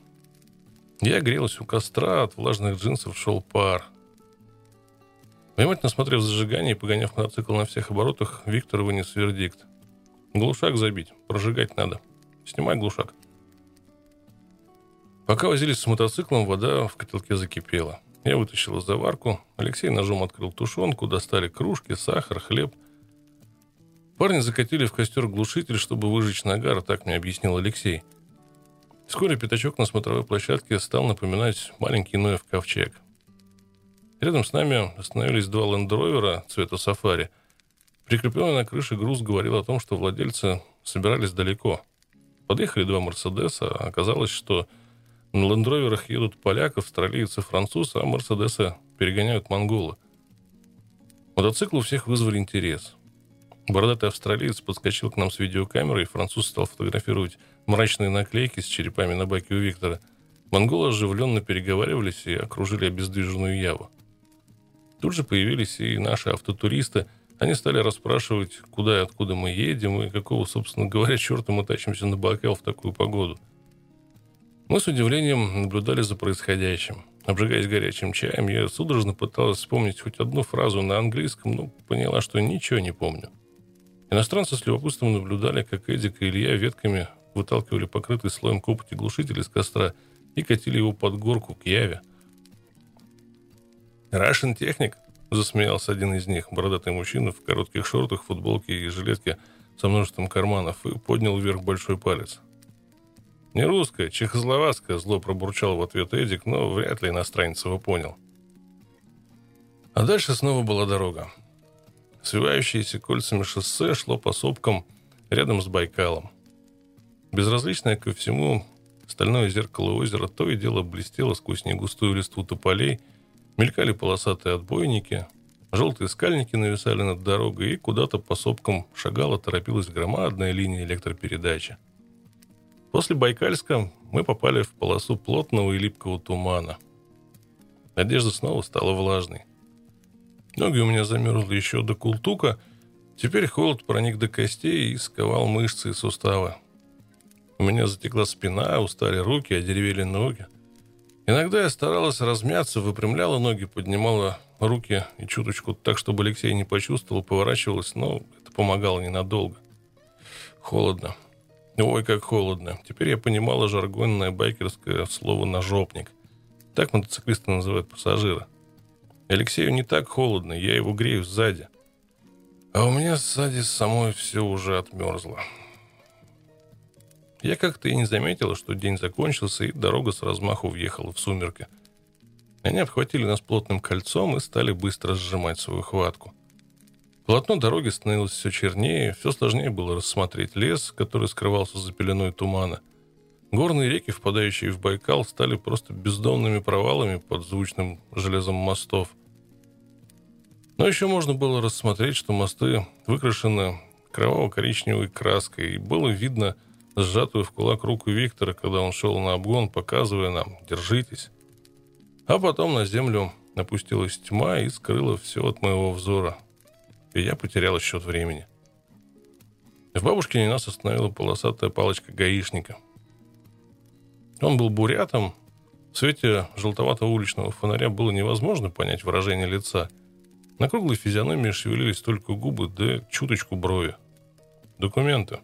Я грелась у костра, от влажных джинсов шел пар. Внимательно смотрев зажигание и погоняв мотоцикл на всех оборотах, Виктор вынес вердикт. Глушак забить, прожигать надо. Снимай глушак. Пока возились с мотоциклом, вода в котелке закипела. Я вытащил заварку. Алексей ножом открыл тушенку, достали кружки, сахар, хлеб. Парни закатили в костер глушитель, чтобы выжечь нагар, так мне объяснил Алексей. Вскоре пятачок на смотровой площадке стал напоминать маленький Ноев ковчег. Рядом с нами остановились два лендровера цвета сафари. Прикрепленный на крыше груз говорил о том, что владельцы собирались далеко. Подъехали два Мерседеса, а оказалось, что на лендроверах едут поляк, австралиец и француз, а Мерседесы перегоняют монголы. Мотоцикл у всех вызвали интерес. Бородатый австралиец подскочил к нам с видеокамерой, и француз стал фотографировать мрачные наклейки с черепами на баке у Виктора. Монголы оживленно переговаривались и окружили обездвиженную Яву. Тут же появились и наши автотуристы. Они стали расспрашивать, куда и откуда мы едем, и какого, собственно говоря, черта мы тащимся на Байкал в такую погоду. Мы с удивлением наблюдали за происходящим. Обжигаясь горячим чаем, я судорожно пыталась вспомнить хоть одну фразу на английском, но поняла, что ничего не помню. Иностранцы с любопытством наблюдали, как Эдик и Илья ветками выталкивали покрытый слоем копоти глушитель из костра и катили его под горку к Яве. «Рашен техник?» – засмеялся один из них, бородатый мужчина в коротких шортах, футболке и жилетке со множеством карманов, и поднял вверх большой палец. «Не русская, чехословацкая», – зло пробурчал в ответ Эдик, но вряд ли иностранец его понял. А дальше снова была дорога. Свивающееся кольцами шоссе шло по сопкам рядом с Байкалом. Безразличное ко всему стальное зеркало озера то и дело блестело сквозь негустую листву тополей, мелькали полосатые отбойники, желтые скальники нависали над дорогой, и куда-то по сопкам шагала, торопилась громадная линия электропередачи. После Байкальска мы попали в полосу плотного и липкого тумана. Одежда снова стала влажной. Ноги у меня замерзли еще до култука. Теперь холод проник до костей и сковал мышцы и суставы. У меня затекла спина, устали руки, одеревели ноги. Иногда я старалась размяться, выпрямляла ноги, поднимала руки и чуточку так, чтобы Алексей не почувствовал, поворачивалась, но это помогало ненадолго. Холодно. Ой, как холодно. Теперь я понимала жаргонное байкерское слово «ножопник». Так мотоциклисты называют пассажира. Алексею не так холодно, я его грею сзади. А у меня сзади самой все уже отмерзло. Я как-то и не заметила, что день закончился, и дорога с размаху въехала в сумерки. Они обхватили нас плотным кольцом и стали быстро сжимать свою хватку. Полотно дороги становилось все чернее, все сложнее было рассмотреть лес, который скрывался за пеленой тумана. Горные реки, впадающие в Байкал, стали просто бездонными провалами под звучным железом мостов. Но еще можно было рассмотреть, что мосты выкрашены кроваво-коричневой краской, и было видно сжатую в кулак руку Виктора, когда он шел на обгон, показывая нам «держитесь». А потом на землю опустилась тьма и скрыла все от моего взора. И я потерял счет времени. В бабушкине нас остановила полосатая палочка гаишника. Он был бурятом. В свете желтоватого уличного фонаря было невозможно понять выражение лица – На круглой физиономии шевелились только губы, да чуточку брови. Документы.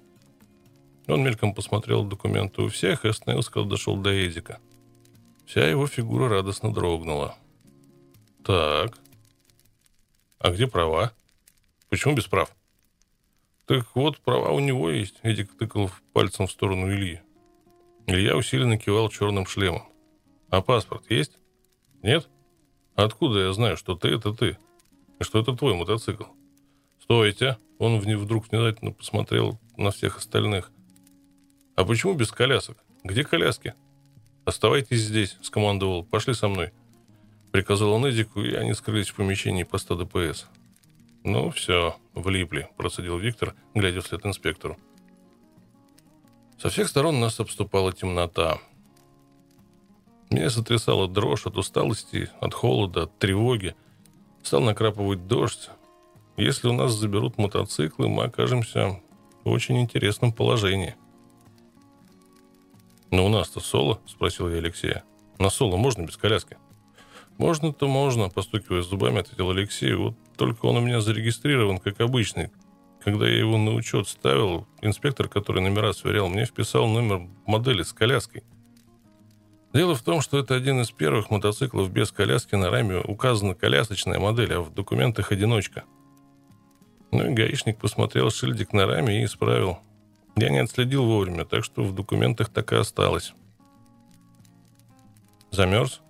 Он мельком посмотрел документы у всех и остановился, когда дошел до Эдика. Вся его фигура радостно дрогнула. Так. А где права? Почему без прав? Так вот, права у него есть. Эдик тыкал пальцем в сторону Ильи. Илья усиленно кивал черным шлемом. А паспорт есть? Нет? Откуда я знаю, что ты это ты? И что это твой мотоцикл? Стойте! Он вдруг внезапно посмотрел на всех остальных. А почему без колясок? Где коляски? Оставайтесь здесь, скомандовал. Пошли со мной. Приказал он Эдику, и они скрылись в помещении поста ДПС. Ну, все, влипли, процедил Виктор, глядя вслед инспектору. Со всех сторон нас обступала темнота. Меня сотрясала дрожь от усталости, от холода, от тревоги. Стал накрапывать дождь. Если у нас заберут мотоциклы, мы окажемся в очень интересном положении. «Но у нас-то соло?» – спросил я Алексея. «На соло можно без коляски?» «Можно-то можно», – постукивая зубами, ответил Алексей. «Вот только он у меня зарегистрирован, как обычный. Когда я его на учет ставил, инспектор, который номера сверял, мне вписал номер модели с коляской. Дело в том, что это один из первых мотоциклов без коляски на раме указана колясочная модель, а в документах одиночка. Ну и гаишник посмотрел шильдик на раме и исправил. Я не отследил вовремя, так что в документах так и осталось. Замерз?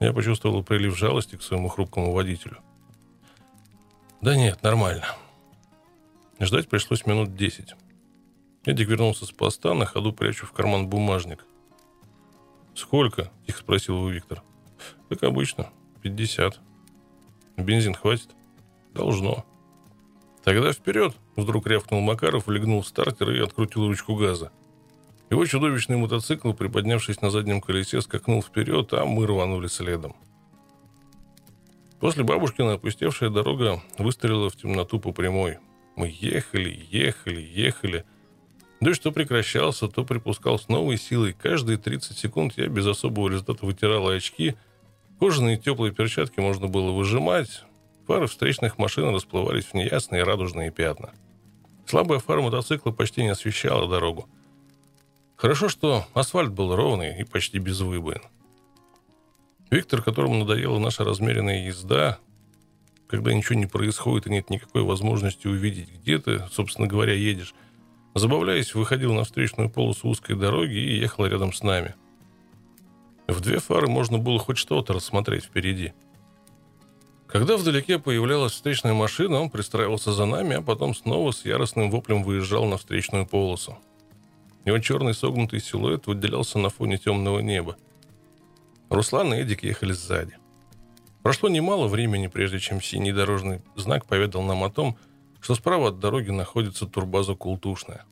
Я почувствовал прилив жалости к своему хрупкому водителю. Да нет, нормально. Ждать пришлось минут десять. Эдик вернулся с поста, на ходу прячу в карман бумажник. «Сколько?» – тихо спросил его Виктор. «Как обычно, пятьдесят. Бензин хватит?» «Должно». «Тогда вперед!» – вдруг рявкнул Макаров, легнул в стартер и открутил ручку газа. Его чудовищный мотоцикл, приподнявшись на заднем колесе, скакнул вперед, а мы рванули следом. После бабушкина опустевшая дорога выстрелила в темноту по прямой. Мы ехали, ехали, ехали – Дождь то прекращался, то припускал с новой силой. Каждые 30 секунд я без особого результата вытирал очки. Кожаные теплые перчатки можно было выжимать. Фары встречных машин расплывались в неясные радужные пятна. Слабая фара мотоцикла почти не освещала дорогу. Хорошо, что асфальт был ровный и почти без выбоин. Виктор, которому надоела наша размеренная езда, когда ничего не происходит и нет никакой возможности увидеть, где ты, собственно говоря, едешь, Забавляясь, выходил на встречную полосу узкой дороги и ехал рядом с нами. В две фары можно было хоть что-то рассмотреть впереди. Когда вдалеке появлялась встречная машина, он пристраивался за нами, а потом снова с яростным воплем выезжал на встречную полосу. Его черный согнутый силуэт выделялся на фоне темного неба. Руслан и Эдик ехали сзади. Прошло немало времени, прежде чем синий дорожный знак поведал нам о том, что справа от дороги находится турбаза «Култушная».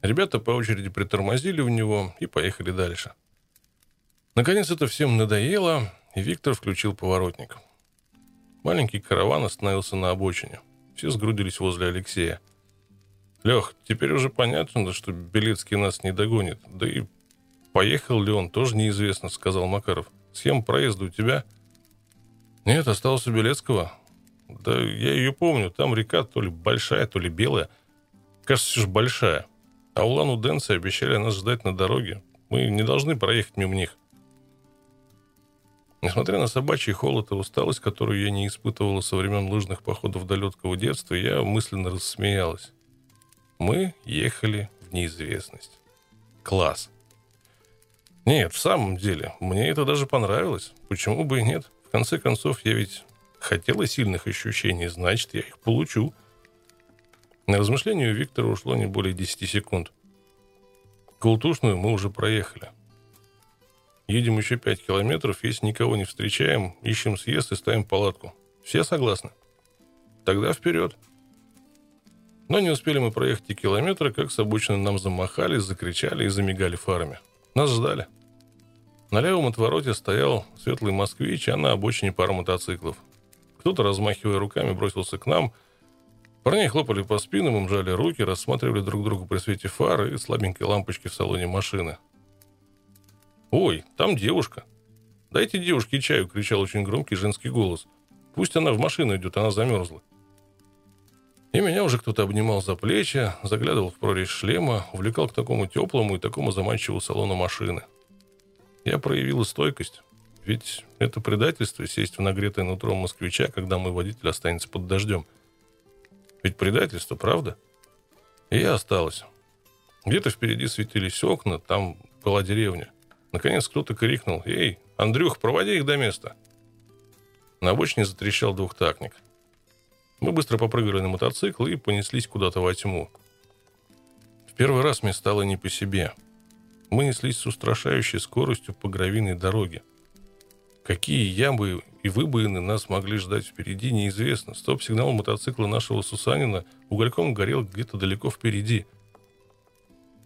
Ребята по очереди притормозили в него и поехали дальше. Наконец это всем надоело, и Виктор включил поворотник. Маленький караван остановился на обочине. Все сгрудились возле Алексея. «Лех, теперь уже понятно, что Белецкий нас не догонит. Да и поехал ли он, тоже неизвестно», — сказал Макаров. «Схема проезда у тебя?» «Нет, остался Белецкого. Да я ее помню. Там река то ли большая, то ли белая. Кажется, все же большая. А Улан-Удэнцы обещали нас ждать на дороге. Мы не должны проехать мимо них. Несмотря на собачий холод и усталость, которую я не испытывала со времен лыжных походов далекого детства, я мысленно рассмеялась. Мы ехали в неизвестность. Класс. Нет, в самом деле, мне это даже понравилось. Почему бы и нет? В конце концов, я ведь хотела сильных ощущений, значит, я их получу. На размышление у Виктора ушло не более 10 секунд. Колтушную мы уже проехали. Едем еще 5 километров, если никого не встречаем, ищем съезд и ставим палатку. Все согласны? Тогда вперед. Но не успели мы проехать и километра, как с обочины нам замахали, закричали и замигали фарами. Нас ждали. На левом отвороте стоял светлый москвич, а на обочине пара мотоциклов – кто-то, размахивая руками, бросился к нам. Парни хлопали по спинам, им жали руки, рассматривали друг друга при свете фары и слабенькой лампочки в салоне машины. «Ой, там девушка!» «Дайте девушке чаю!» — кричал очень громкий женский голос. Пусть она в машину идет, она замерзла. И меня уже кто-то обнимал за плечи, заглядывал в прорезь шлема, увлекал к такому теплому и такому заманчивому салону машины. Я проявил стойкость, ведь это предательство сесть в нагретое нутро москвича, когда мой водитель останется под дождем. Ведь предательство, правда? И я осталась. Где-то впереди светились окна, там была деревня. Наконец кто-то крикнул «Эй, Андрюх, проводи их до места!» На обочине затрещал двухтактник. Мы быстро попрыгали на мотоцикл и понеслись куда-то во тьму. В первый раз мне стало не по себе. Мы неслись с устрашающей скоростью по гравийной дороге. Какие ямы и выбоины нас могли ждать впереди, неизвестно. Стоп-сигнал мотоцикла нашего Сусанина угольком горел где-то далеко впереди.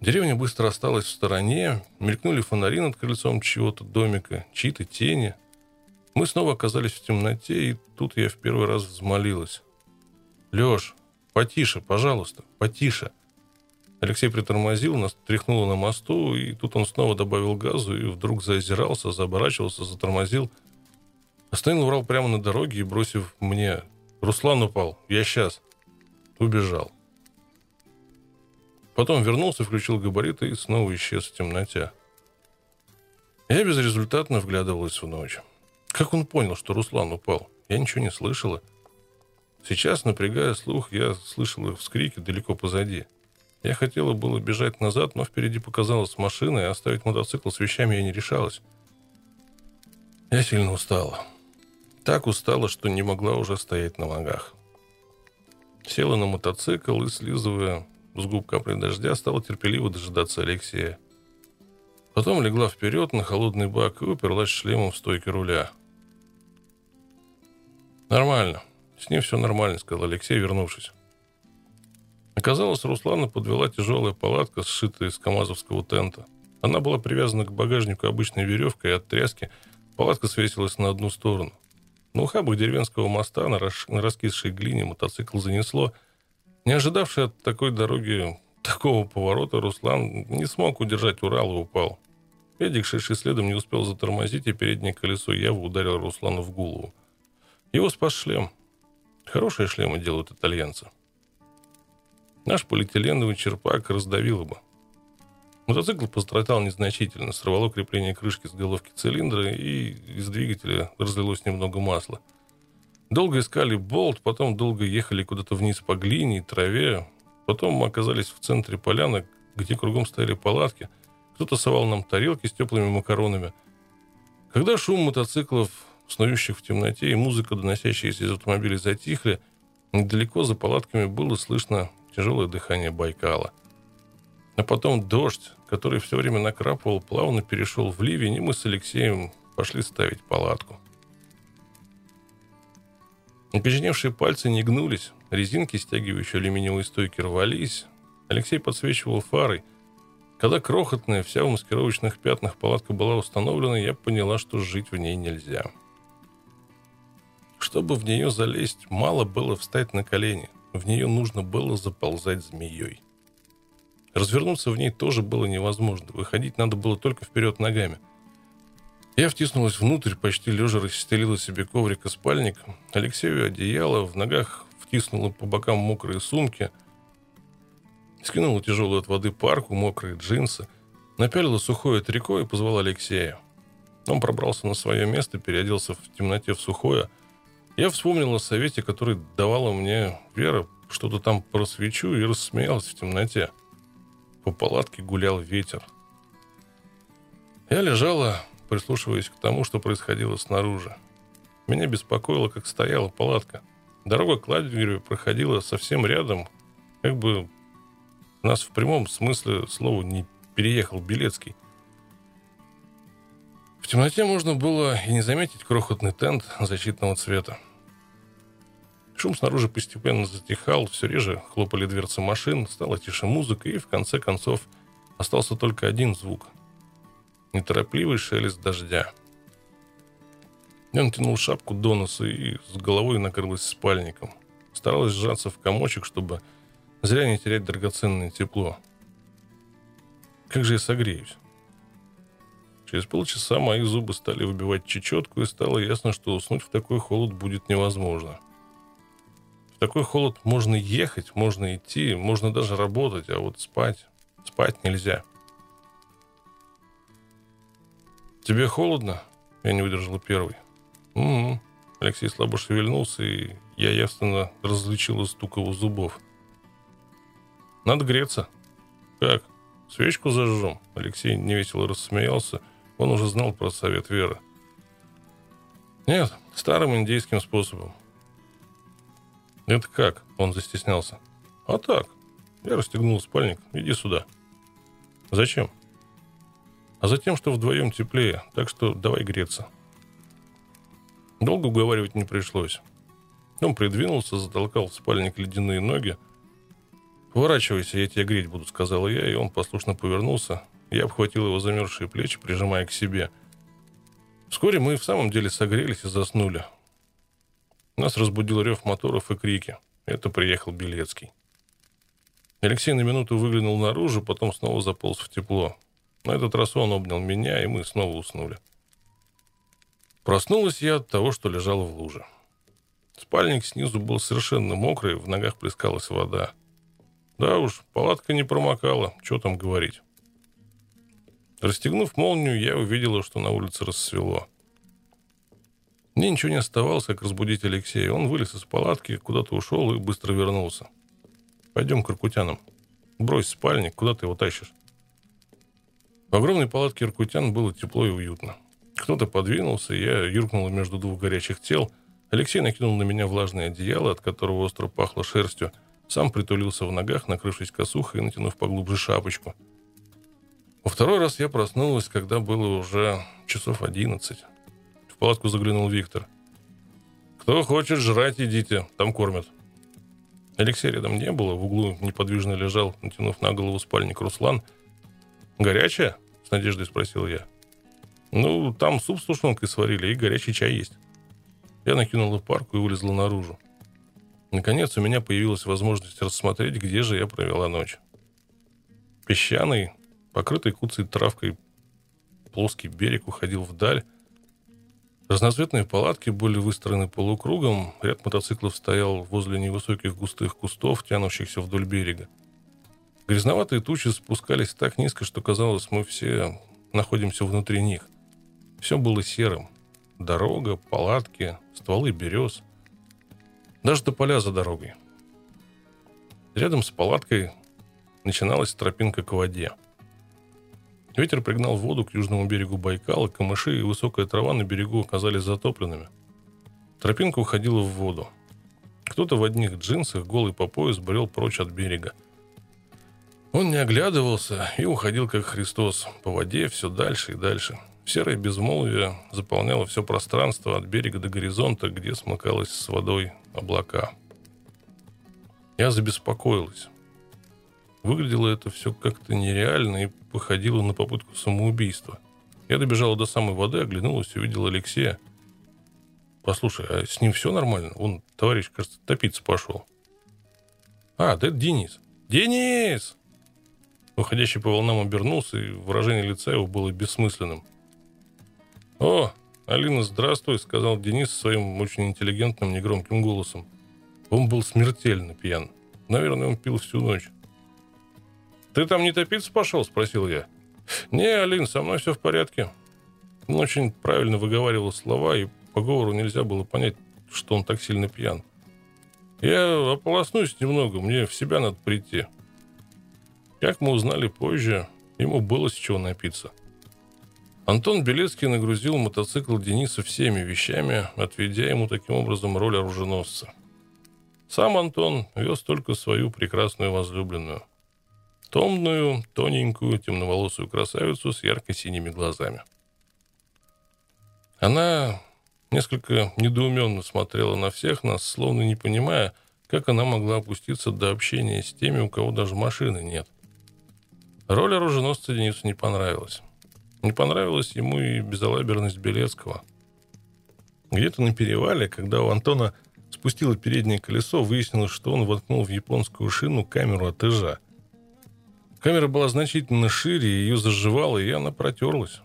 Деревня быстро осталась в стороне, мелькнули фонари над крыльцом чего-то домика, чьи-то тени. Мы снова оказались в темноте, и тут я в первый раз взмолилась. «Леш, потише, пожалуйста, потише!» Алексей притормозил, нас тряхнуло на мосту, и тут он снова добавил газу и вдруг заозирался, заоборачивался, затормозил. Остановил Урал прямо на дороге и, бросив мне «Руслан упал, я сейчас», убежал. Потом вернулся, включил габариты и снова исчез в темноте. Я безрезультатно вглядывалась в ночь. Как он понял, что Руслан упал? Я ничего не слышала. Сейчас, напрягая слух, я слышала вскрики далеко позади – я хотела было бежать назад, но впереди показалась машина, и оставить мотоцикл с вещами я не решалась. Я сильно устала. Так устала, что не могла уже стоять на ногах. Села на мотоцикл и, слизывая с губ капли дождя, стала терпеливо дожидаться Алексея. Потом легла вперед на холодный бак и уперлась шлемом в стойке руля. «Нормально. С ним все нормально», — сказал Алексей, вернувшись. Оказалось, Руслана подвела тяжелая палатка, сшитая из камазовского тента. Она была привязана к багажнику обычной веревкой, от тряски палатка свесилась на одну сторону. На ухабах деревенского моста на, рас... на раскисшей глине мотоцикл занесло. Не ожидавший от такой дороги такого поворота, Руслан не смог удержать Урал и упал. Эдик, шедший следом, не успел затормозить, и переднее колесо явно ударило Руслану в голову. Его спас шлем. Хорошие шлемы делают итальянцы. Наш полиэтиленовый черпак раздавило бы. Мотоцикл пострадал незначительно, сорвало крепление крышки с головки цилиндра, и из двигателя разлилось немного масла. Долго искали болт, потом долго ехали куда-то вниз по глине и траве. Потом мы оказались в центре поляны, где кругом стояли палатки. Кто-то совал нам тарелки с теплыми макаронами. Когда шум мотоциклов, снующих в темноте, и музыка, доносящаяся из автомобиля, затихли, недалеко за палатками было слышно тяжелое дыхание Байкала. А потом дождь, который все время накрапывал, плавно перешел в ливень, и мы с Алексеем пошли ставить палатку. Окоченевшие пальцы не гнулись, резинки, стягивающие алюминиевые стойки, рвались. Алексей подсвечивал фарой. Когда крохотная, вся в маскировочных пятнах палатка была установлена, я поняла, что жить в ней нельзя. Чтобы в нее залезть, мало было встать на колени. В нее нужно было заползать змеей. Развернуться в ней тоже было невозможно. Выходить надо было только вперед ногами. Я втиснулась внутрь, почти лежа расстелила себе коврик и спальник. Алексею одеяло, в ногах втиснула по бокам мокрые сумки. Скинула тяжелую от воды парку, мокрые джинсы. Напялила сухое трико и позвала Алексея. Он пробрался на свое место, переоделся в темноте в сухое – я вспомнил о совете, который давала мне Вера, что-то там про свечу, и рассмеялась в темноте. По палатке гулял ветер. Я лежала, прислушиваясь к тому, что происходило снаружи. Меня беспокоило, как стояла палатка. Дорога к лагерю проходила совсем рядом, как бы нас в прямом смысле слова не переехал Белецкий. В темноте можно было и не заметить крохотный тент защитного цвета. Шум снаружи постепенно затихал, все реже хлопали дверцы машин, стала тише музыка, и в конце концов остался только один звук. Неторопливый шелест дождя. Я натянул шапку до носа и с головой накрылась спальником. Старалась сжаться в комочек, чтобы зря не терять драгоценное тепло. Как же я согреюсь? Через полчаса мои зубы стали выбивать чечетку, и стало ясно, что уснуть в такой холод будет невозможно. В такой холод можно ехать, можно идти, можно даже работать, а вот спать, спать нельзя. «Тебе холодно?» Я не выдержал первый. «Угу». Алексей слабо шевельнулся, и я явственно различил стук его зубов. «Надо греться». «Как? Свечку зажжем?» Алексей невесело рассмеялся. Он уже знал про совет Веры. «Нет, старым индейским способом». «Это как?» Он застеснялся. «А так. Я расстегнул спальник. Иди сюда». «Зачем?» «А затем, что вдвоем теплее, так что давай греться». Долго уговаривать не пришлось. Он придвинулся, затолкал в спальник ледяные ноги. «Поворачивайся, я тебя греть буду», — сказал я, и он послушно повернулся. Я обхватил его замерзшие плечи, прижимая к себе. Вскоре мы в самом деле согрелись и заснули. Нас разбудил рев моторов и крики. Это приехал Белецкий. Алексей на минуту выглянул наружу, потом снова заполз в тепло. На этот раз он обнял меня, и мы снова уснули. Проснулась я от того, что лежала в луже. Спальник снизу был совершенно мокрый, в ногах плескалась вода. Да уж, палатка не промокала, что там говорить. Расстегнув молнию, я увидела, что на улице рассвело. Мне ничего не оставалось, как разбудить Алексея. Он вылез из палатки, куда-то ушел и быстро вернулся. «Пойдем к иркутянам. Брось спальник, куда ты его тащишь?» В огромной палатке иркутян было тепло и уютно. Кто-то подвинулся, я юркнула между двух горячих тел. Алексей накинул на меня влажное одеяло, от которого остро пахло шерстью. Сам притулился в ногах, накрывшись косухой и натянув поглубже шапочку. Во второй раз я проснулась, когда было уже часов одиннадцать. В палатку заглянул Виктор. «Кто хочет жрать, идите, там кормят». Алексея рядом не было, в углу неподвижно лежал, натянув на голову спальник Руслан. «Горячая?» — с надеждой спросил я. Ну, там суп с тушенкой сварили и горячий чай есть. Я накинула парку и вылезла наружу. Наконец у меня появилась возможность рассмотреть, где же я провела ночь. Песчаный, покрытый куцей травкой плоский берег уходил вдаль. Разноцветные палатки были выстроены полукругом, ряд мотоциклов стоял возле невысоких густых кустов, тянущихся вдоль берега. Грязноватые тучи спускались так низко, что казалось, мы все находимся внутри них. Все было серым. Дорога, палатки, стволы берез. Даже до поля за дорогой. Рядом с палаткой начиналась тропинка к воде. Ветер пригнал воду к южному берегу Байкала, камыши и высокая трава на берегу оказались затопленными. Тропинка уходила в воду. Кто-то в одних джинсах, голый по пояс, брел прочь от берега. Он не оглядывался и уходил, как Христос, по воде все дальше и дальше – Серое безмолвие заполняло все пространство от берега до горизонта, где смыкалось с водой облака. Я забеспокоилась. Выглядело это все как-то нереально и походило на попытку самоубийства. Я добежала до самой воды, оглянулась и увидела Алексея. «Послушай, а с ним все нормально? Он, товарищ, кажется, топиться пошел». «А, да это Денис». «Денис!» Уходящий по волнам обернулся, и выражение лица его было бессмысленным – «О, Алина, здравствуй», — сказал Денис своим очень интеллигентным, негромким голосом. Он был смертельно пьян. Наверное, он пил всю ночь. «Ты там не топиться пошел?» — спросил я. «Не, Алин, со мной все в порядке». Он очень правильно выговаривал слова, и по говору нельзя было понять, что он так сильно пьян. «Я ополоснусь немного, мне в себя надо прийти». Как мы узнали позже, ему было с чего напиться – Антон Белецкий нагрузил мотоцикл Дениса всеми вещами, отведя ему таким образом роль оруженосца. Сам Антон вез только свою прекрасную возлюбленную. Томную, тоненькую, темноволосую красавицу с ярко-синими глазами. Она несколько недоуменно смотрела на всех нас, словно не понимая, как она могла опуститься до общения с теми, у кого даже машины нет. Роль оруженосца Денису не понравилась. Не понравилась ему и безалаберность Белецкого. Где-то на перевале, когда у Антона спустило переднее колесо, выяснилось, что он воткнул в японскую шину камеру от ижа. Камера была значительно шире, ее заживала, и она протерлась.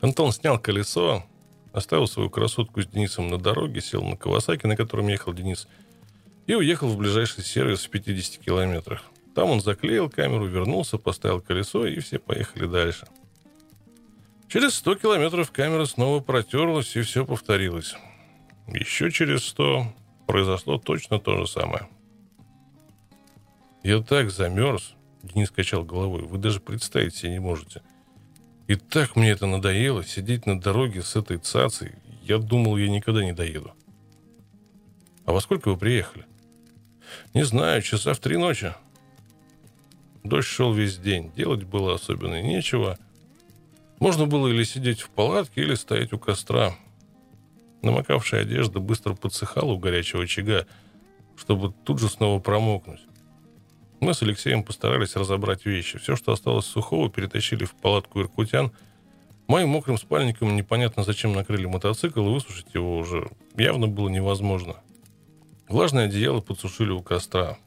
Антон снял колесо, оставил свою красотку с Денисом на дороге, сел на Кавасаки, на котором ехал Денис, и уехал в ближайший сервис в 50 километрах. Там он заклеил камеру, вернулся, поставил колесо, и все поехали дальше. Через 100 километров камера снова протерлась, и все повторилось. Еще через 100 произошло точно то же самое. Я так замерз, Денис качал головой, вы даже представить себе не можете. И так мне это надоело, сидеть на дороге с этой цацей. Я думал, я никогда не доеду. А во сколько вы приехали? Не знаю, часа в три ночи. Дождь шел весь день, делать было особенно нечего. Можно было или сидеть в палатке, или стоять у костра. Намокавшая одежда быстро подсыхала у горячего очага, чтобы тут же снова промокнуть. Мы с Алексеем постарались разобрать вещи. Все, что осталось сухого, перетащили в палатку иркутян. Моим мокрым спальником непонятно зачем накрыли мотоцикл, и высушить его уже явно было невозможно. Влажное одеяло подсушили у костра.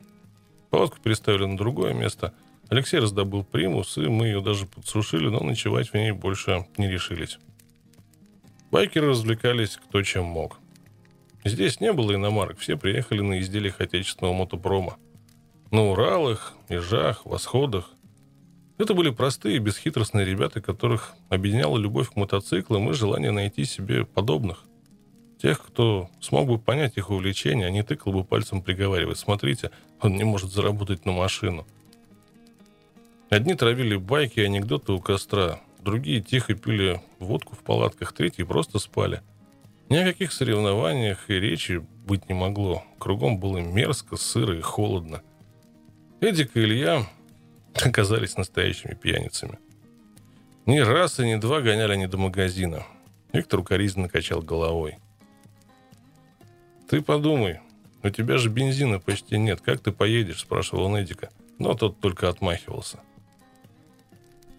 Палатку переставили на другое место. Алексей раздобыл примус, и мы ее даже подсушили, но ночевать в ней больше не решились. Байкеры развлекались кто чем мог. Здесь не было иномарок, все приехали на изделиях отечественного мотопрома. На Уралах, Ижах, Восходах. Это были простые, бесхитростные ребята, которых объединяла любовь к мотоциклам и желание найти себе подобных. Тех, кто смог бы понять их увлечение, а не тыкал бы пальцем приговаривать. Смотрите, он не может заработать на машину. Одни травили байки и анекдоты у костра, Другие тихо пили водку в палатках, третьи просто спали. Ни о каких соревнованиях и речи быть не могло. Кругом было мерзко, сыро и холодно. Эдик и Илья оказались настоящими пьяницами. Ни раз и ни два гоняли они до магазина. Виктор укоризненно качал головой. «Ты подумай, у тебя же бензина почти нет. Как ты поедешь?» – спрашивал он Эдика. Но тот только отмахивался –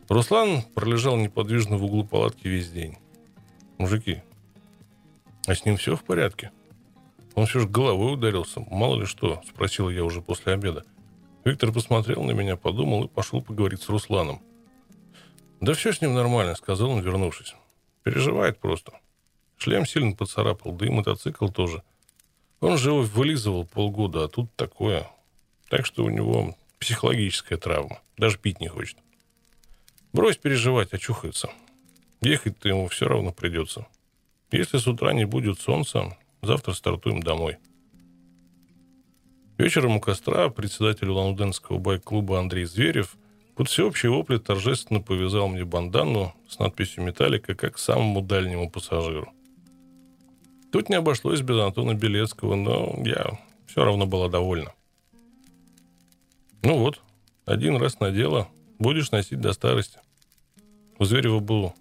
Руслан пролежал неподвижно в углу палатки весь день. «Мужики, а с ним все в порядке?» Он все же головой ударился. Мало ли что, спросил я уже после обеда. Виктор посмотрел на меня, подумал и пошел поговорить с Русланом. «Да все с ним нормально», — сказал он, вернувшись. «Переживает просто. Шлем сильно поцарапал, да и мотоцикл тоже. Он же его вылизывал полгода, а тут такое. Так что у него психологическая травма. Даже пить не хочет. Брось переживать, очухается. Ехать-то ему все равно придется. Если с утра не будет солнца, завтра стартуем домой. Вечером у костра председатель Улан-Удэнского байк-клуба Андрей Зверев под всеобщий вопли торжественно повязал мне бандану с надписью «Металлика» как самому дальнему пассажиру. Тут не обошлось без Антона Белецкого, но я все равно была довольна. Ну вот, один раз надела, будешь носить до старости. У Зверева был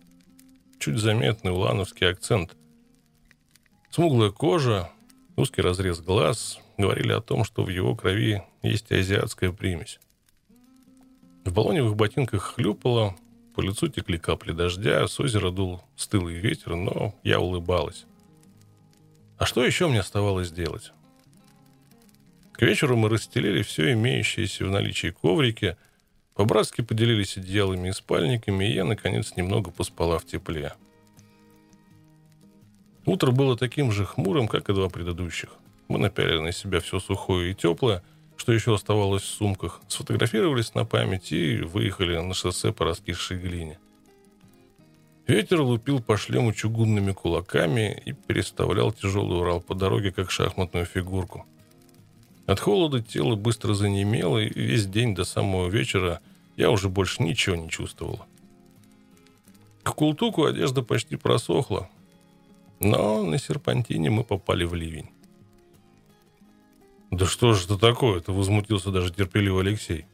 чуть заметный улановский акцент. Смуглая кожа, узкий разрез глаз говорили о том, что в его крови есть азиатская примесь. В баллоневых ботинках хлюпало, по лицу текли капли дождя, с озера дул стылый ветер, но я улыбалась. А что еще мне оставалось делать? К вечеру мы расстелили все имеющееся в наличии коврики – по-братски поделились одеялами и спальниками, и я, наконец, немного поспала в тепле. Утро было таким же хмурым, как и два предыдущих. Мы напялили на себя все сухое и теплое, что еще оставалось в сумках, сфотографировались на память и выехали на шоссе по раскисшей глине. Ветер лупил по шлему чугунными кулаками и переставлял тяжелый Урал по дороге, как шахматную фигурку – от холода тело быстро занемело, и весь день до самого вечера я уже больше ничего не чувствовал. К култуку одежда почти просохла, но на серпантине мы попали в ливень. «Да что же это такое?» – это возмутился даже терпеливый Алексей.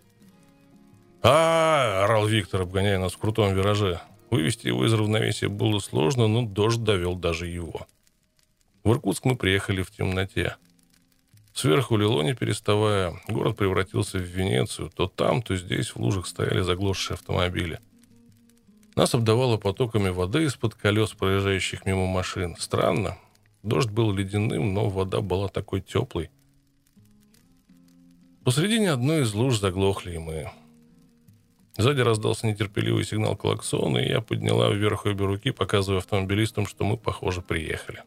а, орал Виктор, обгоняя нас в крутом вираже. Вывести его из равновесия было сложно, но дождь довел даже его. В Иркутск мы приехали в темноте – Сверху лило не переставая. Город превратился в Венецию. То там, то здесь в лужах стояли заглохшие автомобили. Нас обдавало потоками воды из-под колес, проезжающих мимо машин. Странно. Дождь был ледяным, но вода была такой теплой. Посредине одной из луж заглохли мы. Сзади раздался нетерпеливый сигнал клаксона, и я подняла вверх обе руки, показывая автомобилистам, что мы, похоже, приехали.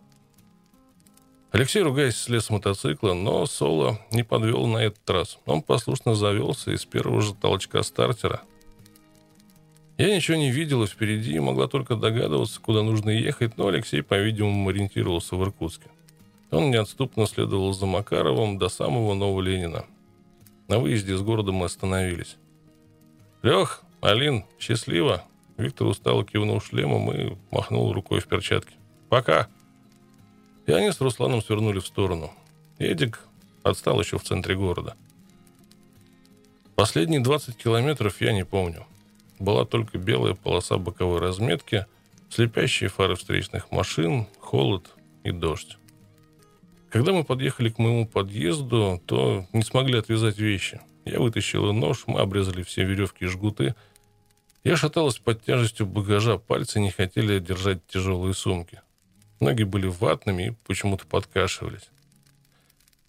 Алексей, ругаясь, слез с мотоцикла, но Соло не подвел на этот раз. Он послушно завелся из первого же толчка стартера. Я ничего не видела впереди и могла только догадываться, куда нужно ехать, но Алексей, по-видимому, ориентировался в Иркутске. Он неотступно следовал за Макаровым до самого Нового Ленина. На выезде из города мы остановились. «Лех, Алин, счастливо!» Виктор устало кивнул шлемом и махнул рукой в перчатке. «Пока!» И они с Русланом свернули в сторону. Эдик отстал еще в центре города. Последние 20 километров я не помню. Была только белая полоса боковой разметки, слепящие фары встречных машин, холод и дождь. Когда мы подъехали к моему подъезду, то не смогли отвязать вещи. Я вытащила нож, мы обрезали все веревки и жгуты. Я шаталась под тяжестью багажа, пальцы не хотели держать тяжелые сумки. Ноги были ватными и почему-то подкашивались.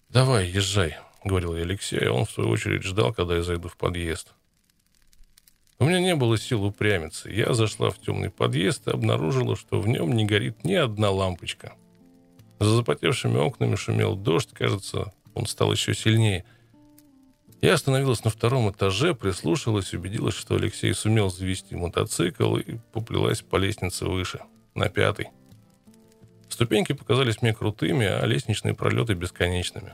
«Давай, езжай», — говорил я Алексею, а он, в свою очередь, ждал, когда я зайду в подъезд. У меня не было сил упрямиться. Я зашла в темный подъезд и обнаружила, что в нем не горит ни одна лампочка. За запотевшими окнами шумел дождь, кажется, он стал еще сильнее. Я остановилась на втором этаже, прислушалась, убедилась, что Алексей сумел завести мотоцикл и поплелась по лестнице выше, на пятый. Ступеньки показались мне крутыми, а лестничные пролеты бесконечными.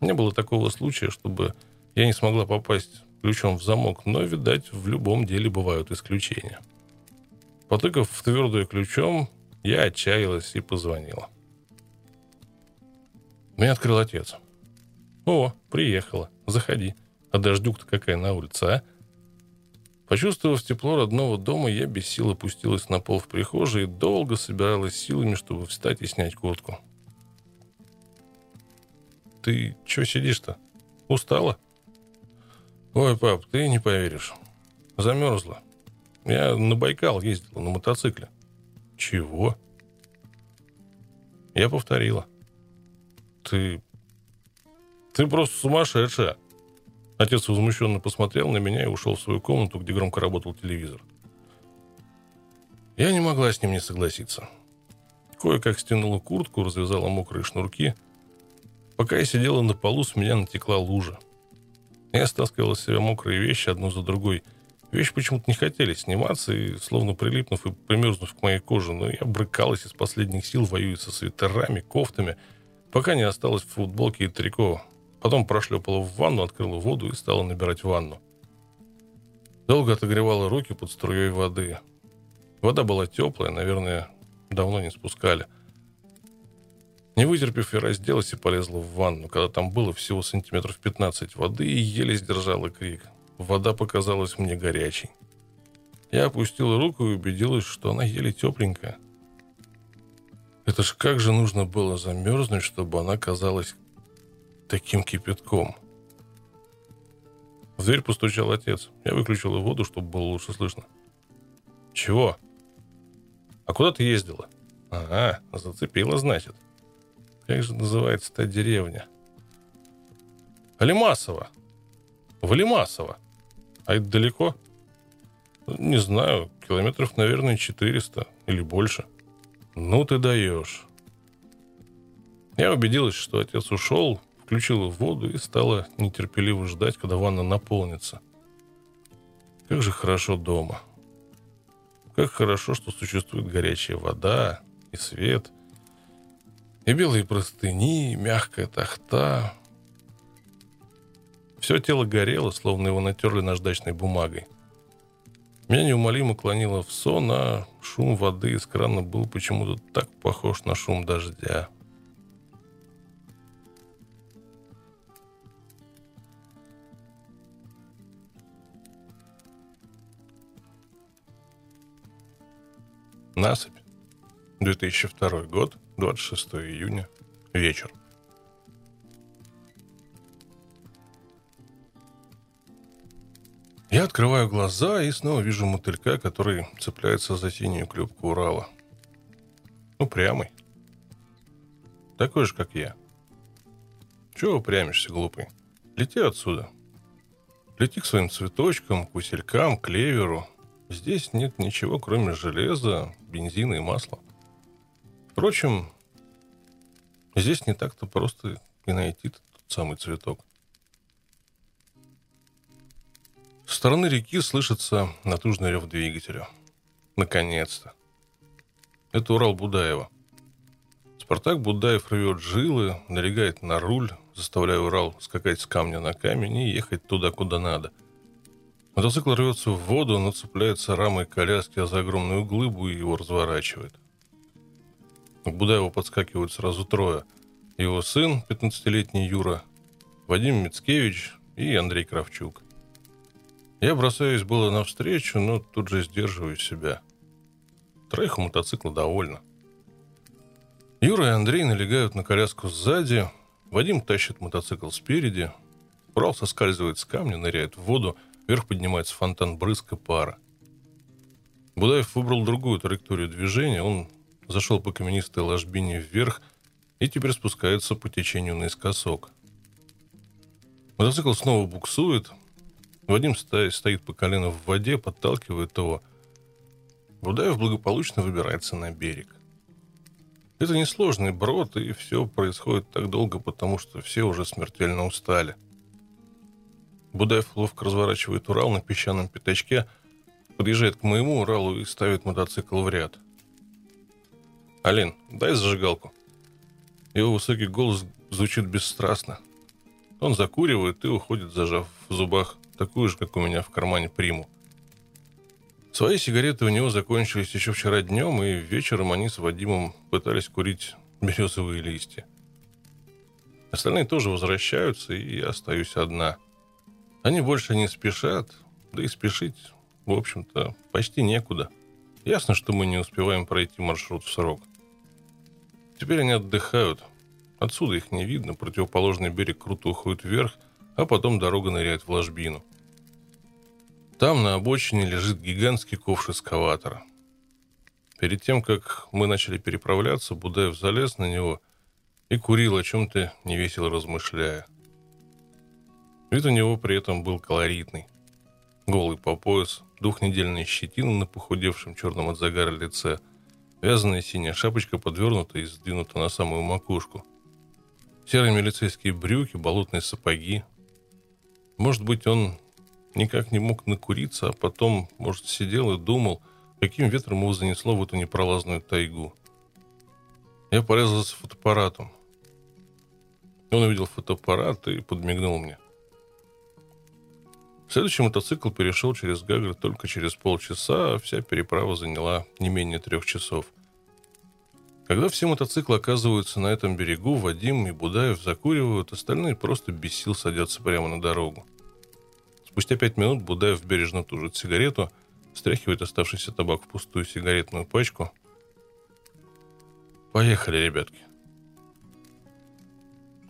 Не было такого случая, чтобы я не смогла попасть ключом в замок, но, видать, в любом деле бывают исключения. Потыкав в твердую ключом, я отчаялась и позвонила. Мне открыл отец. «О, приехала. Заходи. А дождюк-то какая на улице, а?» Почувствовав тепло родного дома, я без сил опустилась на пол в прихожей и долго собиралась силами, чтобы встать и снять куртку. «Ты чё сидишь-то? Устала?» «Ой, пап, ты не поверишь. Замерзла. Я на Байкал ездила на мотоцикле». «Чего?» Я повторила. «Ты... ты просто сумасшедшая!» Отец возмущенно посмотрел на меня и ушел в свою комнату, где громко работал телевизор. Я не могла с ним не согласиться. Кое-как стянула куртку, развязала мокрые шнурки. Пока я сидела на полу, с меня натекла лужа. Я стаскивала с себя мокрые вещи одну за другой. Вещи почему-то не хотели сниматься, и, словно прилипнув и примерзнув к моей коже, но я брыкалась из последних сил, воюя со свитерами, кофтами, пока не осталось в футболке и трико, Потом прошлепала в ванну, открыла воду и стала набирать ванну. Долго отогревала руки под струей воды. Вода была теплая, наверное, давно не спускали. Не вытерпев, я разделась и полезла в ванну, когда там было всего сантиметров 15 воды и еле сдержала крик. Вода показалась мне горячей. Я опустила руку и убедилась, что она еле тепленькая. Это ж как же нужно было замерзнуть, чтобы она казалась таким кипятком. В дверь постучал отец. Я выключила воду, чтобы было лучше слышно. «Чего?» «А куда ты ездила?» «Ага, зацепила, значит». «Как же называется та деревня?» «Алимасово». «В Алимасово». «А это далеко?» «Не знаю, километров, наверное, 400 или больше». «Ну ты даешь». Я убедилась, что отец ушел, включила воду и стала нетерпеливо ждать, когда ванна наполнится. Как же хорошо дома. Как хорошо, что существует горячая вода и свет, и белые простыни, и мягкая тахта. Все тело горело, словно его натерли наждачной бумагой. Меня неумолимо клонило в сон, а шум воды из крана был почему-то так похож на шум дождя. Насыпь. 2002 год, 26 июня, вечер. Я открываю глаза и снова вижу мотылька, который цепляется за синюю клюпку Урала. Упрямый. Такой же, как я. Чего упрямишься, глупый? Лети отсюда. Лети к своим цветочкам, куселькам, клеверу. Здесь нет ничего, кроме железа, бензина и масла. Впрочем, здесь не так-то просто и найти тот самый цветок. С стороны реки слышится натужный рев двигателя. Наконец-то. Это Урал Будаева. Спартак Будаев рвет жилы, налегает на руль, заставляя Урал скакать с камня на камень и ехать туда, куда надо. Мотоцикл рвется в воду, но цепляется рамой коляски за огромную глыбу и его разворачивает. К Будаеву подскакивают сразу трое. Его сын, 15-летний Юра, Вадим Мицкевич и Андрей Кравчук. Я бросаюсь было навстречу, но тут же сдерживаю себя. Троих мотоцикла довольно. Юра и Андрей налегают на коляску сзади, Вадим тащит мотоцикл спереди, Урал соскальзывает с камня, ныряет в воду, вверх поднимается фонтан брызг и пара. Будаев выбрал другую траекторию движения, он зашел по каменистой ложбине вверх и теперь спускается по течению наискосок. Мотоцикл снова буксует, Вадим стоит по колено в воде, подталкивает его. Будаев благополучно выбирается на берег. Это несложный брод, и все происходит так долго, потому что все уже смертельно устали. Будаев ловко разворачивает Урал на песчаном пятачке, подъезжает к моему Уралу и ставит мотоцикл в ряд. «Алин, дай зажигалку». Его высокий голос звучит бесстрастно. Он закуривает и уходит, зажав в зубах такую же, как у меня в кармане приму. Свои сигареты у него закончились еще вчера днем, и вечером они с Вадимом пытались курить березовые листья. Остальные тоже возвращаются, и я остаюсь одна. Они больше не спешат, да и спешить, в общем-то, почти некуда. Ясно, что мы не успеваем пройти маршрут в срок. Теперь они отдыхают. Отсюда их не видно, противоположный берег круто уходит вверх, а потом дорога ныряет в ложбину. Там на обочине лежит гигантский ковш эскаватора. Перед тем, как мы начали переправляться, Будаев залез на него и курил, о чем-то невесело размышляя. Вид у него при этом был колоритный. Голый по пояс, двухнедельная щетина на похудевшем черном от загара лице, вязаная синяя шапочка подвернута и сдвинута на самую макушку. Серые милицейские брюки, болотные сапоги. Может быть, он никак не мог накуриться, а потом, может, сидел и думал, каким ветром его занесло в эту непролазную тайгу. Я порезался фотоаппаратом. Он увидел фотоаппарат и подмигнул мне. Следующий мотоцикл перешел через Гагры только через полчаса, а вся переправа заняла не менее трех часов. Когда все мотоциклы оказываются на этом берегу, Вадим и Будаев закуривают, остальные просто без сил садятся прямо на дорогу. Спустя пять минут Будаев бережно тужит сигарету, стряхивает оставшийся табак в пустую сигаретную пачку. Поехали, ребятки.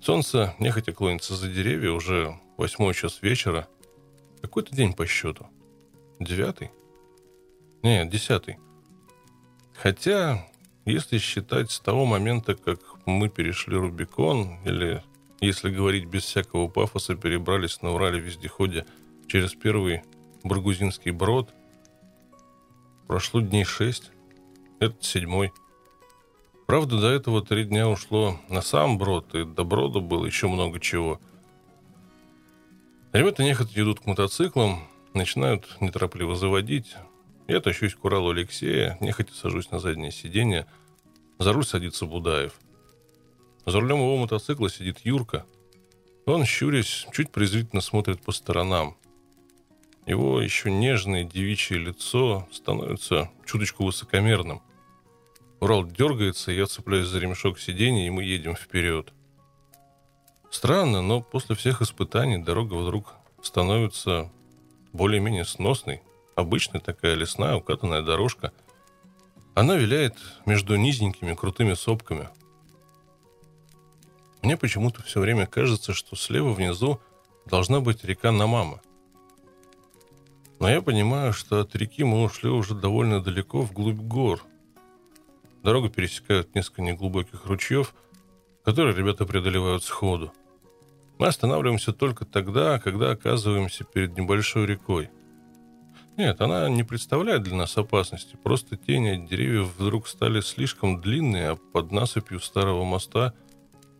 Солнце нехотя клонится за деревья, уже восьмой час вечера. Какой-то день по счету. Девятый? Нет, десятый. Хотя, если считать с того момента, как мы перешли Рубикон, или, если говорить без всякого пафоса, перебрались на Урале-вездеходе – через первый Баргузинский брод. Прошло дней шесть. Это седьмой. Правда, до этого три дня ушло на сам брод, и до брода было еще много чего. Ребята нехотя идут к мотоциклам, начинают неторопливо заводить. Я тащусь к Уралу Алексея, нехотя сажусь на заднее сиденье. За руль садится Будаев. За рулем его мотоцикла сидит Юрка. Он, щурясь, чуть презрительно смотрит по сторонам. Его еще нежное девичье лицо становится чуточку высокомерным. Урал дергается, я цепляюсь за ремешок сиденья, и мы едем вперед. Странно, но после всех испытаний дорога вдруг становится более-менее сносной. Обычная такая лесная укатанная дорожка. Она виляет между низенькими крутыми сопками. Мне почему-то все время кажется, что слева внизу должна быть река Намама – но я понимаю, что от реки мы ушли уже довольно далеко вглубь гор. Дорогу пересекают несколько неглубоких ручьев, которые ребята преодолевают сходу. Мы останавливаемся только тогда, когда оказываемся перед небольшой рекой. Нет, она не представляет для нас опасности. Просто тени от деревьев вдруг стали слишком длинные, а под насыпью старого моста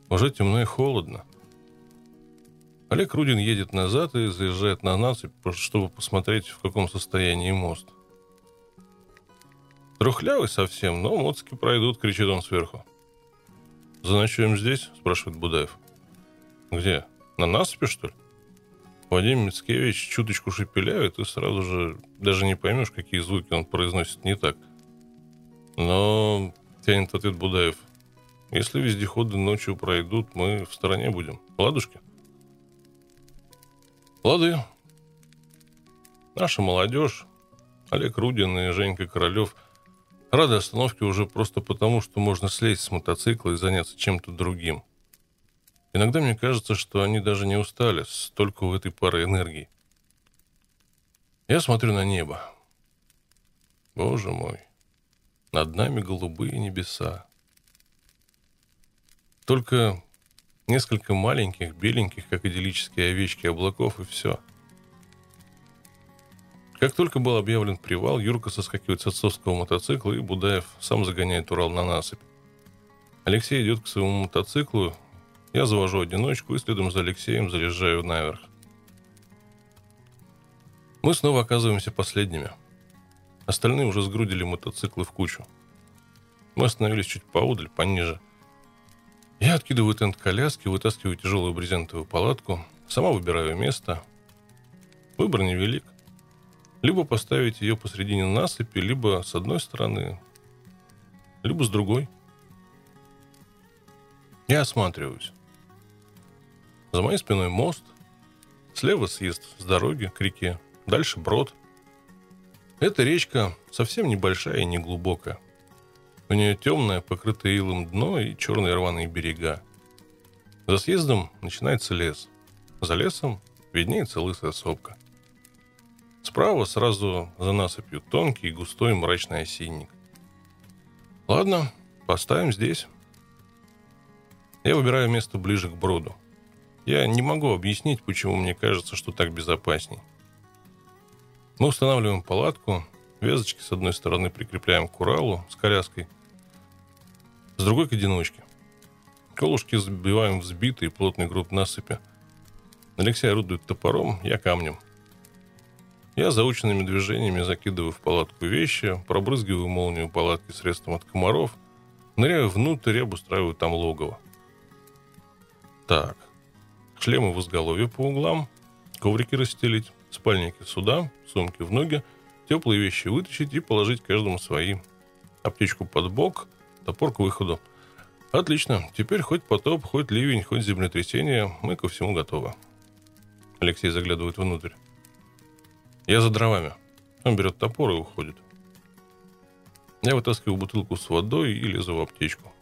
уже темно и холодно. Олег Рудин едет назад и заезжает на насыпь, чтобы посмотреть, в каком состоянии мост. Трухлявый совсем, но моцки пройдут, кричит он сверху. «Заночуем здесь?» – спрашивает Будаев. «Где? На насыпи, что ли?» Вадим Мицкевич чуточку шепеляет, и сразу же даже не поймешь, какие звуки он произносит не так. Но тянет ответ Будаев. Если вездеходы ночью пройдут, мы в стороне будем. Ладушки? Лады. Наша молодежь, Олег Рудин и Женька Королев – Рады остановке уже просто потому, что можно слезть с мотоцикла и заняться чем-то другим. Иногда мне кажется, что они даже не устали, столько у этой пары энергии. Я смотрю на небо. Боже мой, над нами голубые небеса. Только несколько маленьких, беленьких, как идиллические овечки облаков, и все — как только был объявлен привал, Юрка соскакивает с отцовского мотоцикла, и Будаев сам загоняет Урал на насыпь. Алексей идет к своему мотоциклу, я завожу одиночку и следом за Алексеем заезжаю наверх. Мы снова оказываемся последними. Остальные уже сгрудили мотоциклы в кучу. Мы остановились чуть поодаль, пониже. Я откидываю тент коляски, вытаскиваю тяжелую брезентовую палатку, сама выбираю место. Выбор невелик. Либо поставить ее посредине насыпи, либо с одной стороны, либо с другой. Я осматриваюсь. За моей спиной мост, слева съезд с дороги к реке, дальше брод. Эта речка совсем небольшая и неглубокая. У нее темное, покрытое илом дно и черные рваные берега. За съездом начинается лес. За лесом виднеется лысая сопка. Справа сразу за насыпью тонкий, густой, мрачный осинник. Ладно, поставим здесь. Я выбираю место ближе к броду. Я не могу объяснить, почему мне кажется, что так безопасней. Мы устанавливаем палатку, вязочки с одной стороны прикрепляем к Уралу с коляской, с другой к одиночке. Колушки забиваем в сбитый плотный груд насыпи. Алексей орудует топором, я камнем – я заученными движениями закидываю в палатку вещи, пробрызгиваю молнию палатки средством от комаров, ныряю внутрь и обустраиваю там логово. Так, шлемы в изголовье по углам, коврики расстелить, спальники сюда, сумки в ноги, теплые вещи вытащить и положить каждому свои. Аптечку под бок, топор к выходу. Отлично, теперь хоть потоп, хоть ливень, хоть землетрясение, мы ко всему готовы. Алексей заглядывает внутрь. Я за дровами. Он берет топор и уходит. Я вытаскиваю бутылку с водой и лезу в аптечку.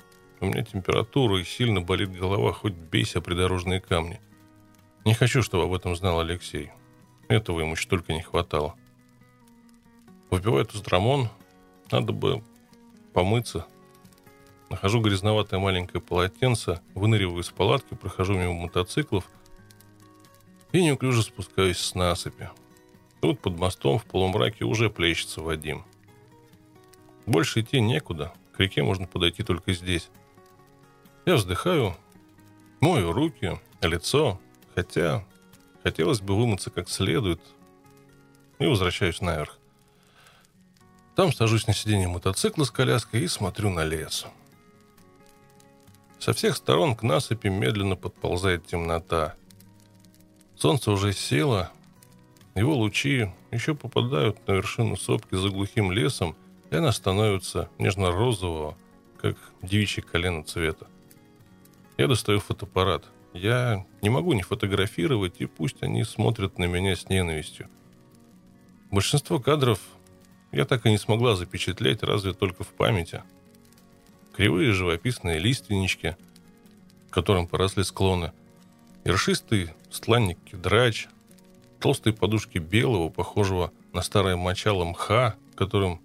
У меня температура и сильно болит голова, хоть бейся придорожные камни. Не хочу, чтобы об этом знал Алексей. Этого ему еще только не хватало. Выпиваю тустрамон. Надо бы помыться. Нахожу грязноватое маленькое полотенце, выныриваю из палатки, прохожу мимо мотоциклов и неуклюже спускаюсь с насыпи. Тут под мостом в полумраке уже плещется Вадим. Больше идти некуда. К реке можно подойти только здесь. Я вздыхаю, мою руки, лицо, хотя хотелось бы вымыться как следует, и возвращаюсь наверх. Там сажусь на сиденье мотоцикла с коляской и смотрю на лес. Со всех сторон к насыпи медленно подползает темнота. Солнце уже село, его лучи еще попадают на вершину сопки за глухим лесом, и она становится нежно-розового, как девичье колено цвета. Я достаю фотоаппарат. Я не могу не фотографировать, и пусть они смотрят на меня с ненавистью. Большинство кадров я так и не смогла запечатлеть, разве только в памяти. Кривые живописные лиственнички, которым поросли склоны, ершистый стланник кедрач – толстой подушки белого, похожего на старое мочало мха, которым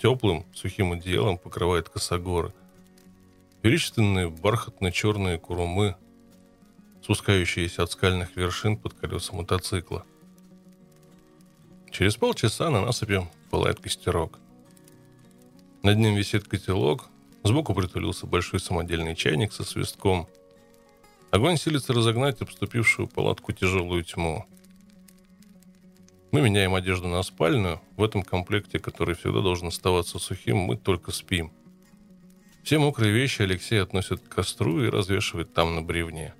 теплым сухим одеялом покрывает косогоры. Величественные бархатно-черные курумы, спускающиеся от скальных вершин под колеса мотоцикла. Через полчаса на насыпи пылает костерок. Над ним висит котелок, сбоку притулился большой самодельный чайник со свистком. Огонь силится разогнать обступившую палатку тяжелую тьму. Мы меняем одежду на спальную. В этом комплекте, который всегда должен оставаться сухим, мы только спим. Все мокрые вещи Алексей относит к костру и развешивает там на бревне.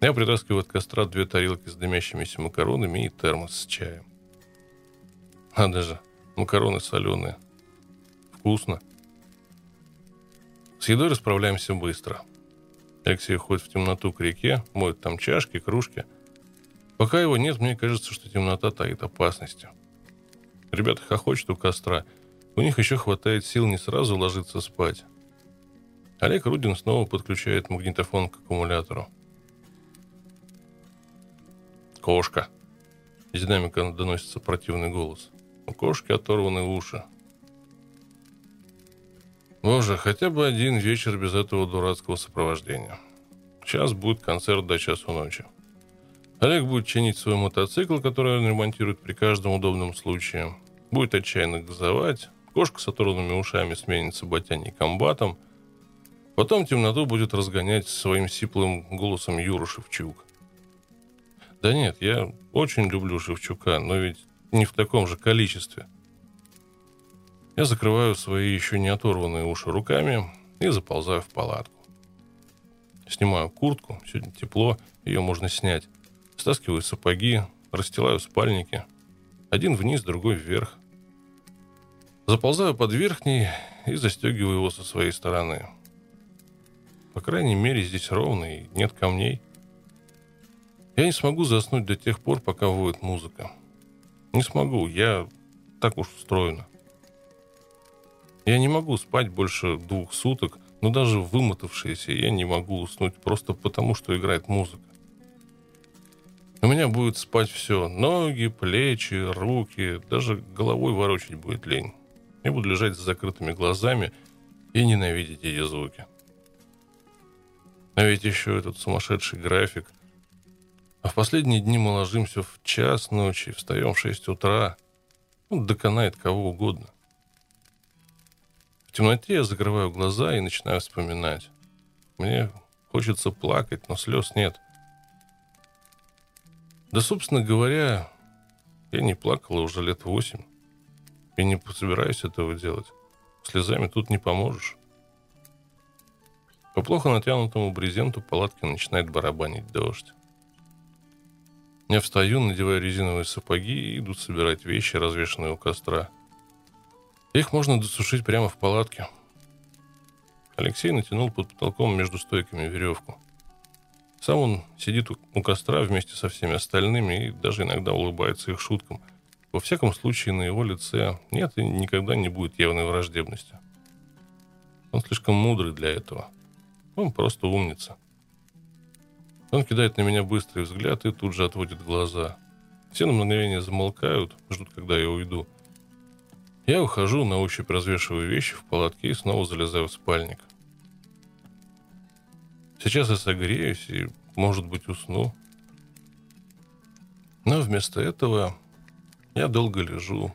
Я притаскиваю от костра две тарелки с дымящимися макаронами и термос с чаем. Надо же, макароны соленые. Вкусно. С едой расправляемся быстро. Алексей уходит в темноту к реке, моет там чашки, кружки. Пока его нет, мне кажется, что темнота таит опасности. Ребята хохочут у костра. У них еще хватает сил не сразу ложиться спать. Олег Рудин снова подключает магнитофон к аккумулятору. «Кошка!» Из динамика доносится противный голос. У кошки оторваны уши. Боже, хотя бы один вечер без этого дурацкого сопровождения. Сейчас будет концерт до часу ночи. Олег будет чинить свой мотоцикл, который он ремонтирует при каждом удобном случае. Будет отчаянно газовать. Кошка с оторванными ушами сменится ботяней комбатом. Потом темноту будет разгонять своим сиплым голосом Юра Шевчук. Да нет, я очень люблю Шевчука, но ведь не в таком же количестве – я закрываю свои еще не оторванные уши руками и заползаю в палатку. Снимаю куртку, сегодня тепло, ее можно снять. Стаскиваю сапоги, расстилаю спальники. Один вниз, другой вверх. Заползаю под верхний и застегиваю его со своей стороны. По крайней мере, здесь ровно и нет камней. Я не смогу заснуть до тех пор, пока воет музыка. Не смогу, я так уж устроена. Я не могу спать больше двух суток, но даже вымотавшийся я не могу уснуть просто потому, что играет музыка. У меня будет спать все. Ноги, плечи, руки, даже головой ворочать будет лень. Я буду лежать с закрытыми глазами и ненавидеть эти звуки. А ведь еще этот сумасшедший график. А в последние дни мы ложимся в час ночи, встаем в 6 утра. Ну, доконает кого угодно темноте я закрываю глаза и начинаю вспоминать. Мне хочется плакать, но слез нет. Да, собственно говоря, я не плакала уже лет восемь. И не собираюсь этого делать. Слезами тут не поможешь. По плохо натянутому брезенту палатки начинает барабанить дождь. Я встаю, надеваю резиновые сапоги и иду собирать вещи, развешанные у костра – их можно досушить прямо в палатке. Алексей натянул под потолком между стойками веревку. Сам он сидит у костра вместе со всеми остальными и даже иногда улыбается их шуткам. Во всяком случае, на его лице нет и никогда не будет явной враждебности. Он слишком мудрый для этого. Он просто умница. Он кидает на меня быстрый взгляд и тут же отводит глаза. Все на мгновение замолкают, ждут, когда я уйду – я ухожу, на ощупь развешиваю вещи в палатке и снова залезаю в спальник. Сейчас я согреюсь и, может быть, усну. Но вместо этого я долго лежу,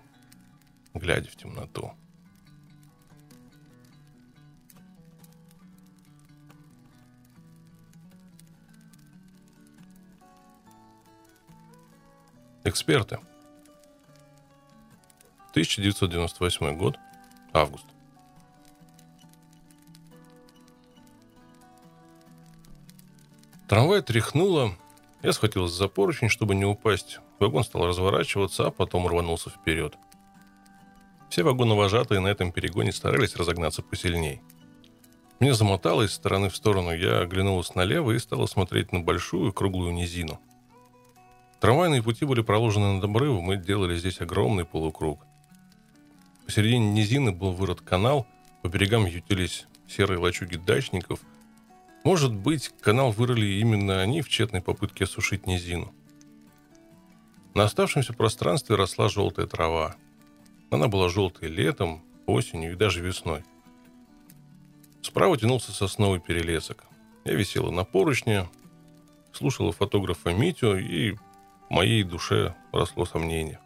глядя в темноту. Эксперты – 1998 год, август. Трамвай тряхнуло. Я схватился за поручень, чтобы не упасть. Вагон стал разворачиваться, а потом рванулся вперед. Все вагоновожатые на этом перегоне старались разогнаться посильней. Мне замотало из стороны в сторону. Я оглянулась налево и стала смотреть на большую круглую низину. Трамвайные пути были проложены над обрывом, мы делали здесь огромный полукруг. Посередине низины был вырод канал, по берегам ютились серые лачуги дачников. Может быть, канал вырыли именно они в тщетной попытке осушить низину. На оставшемся пространстве росла желтая трава. Она была желтой летом, осенью и даже весной. Справа тянулся сосновый перелесок. Я висела на поручне, слушала фотографа Митю, и в моей душе росло сомнение.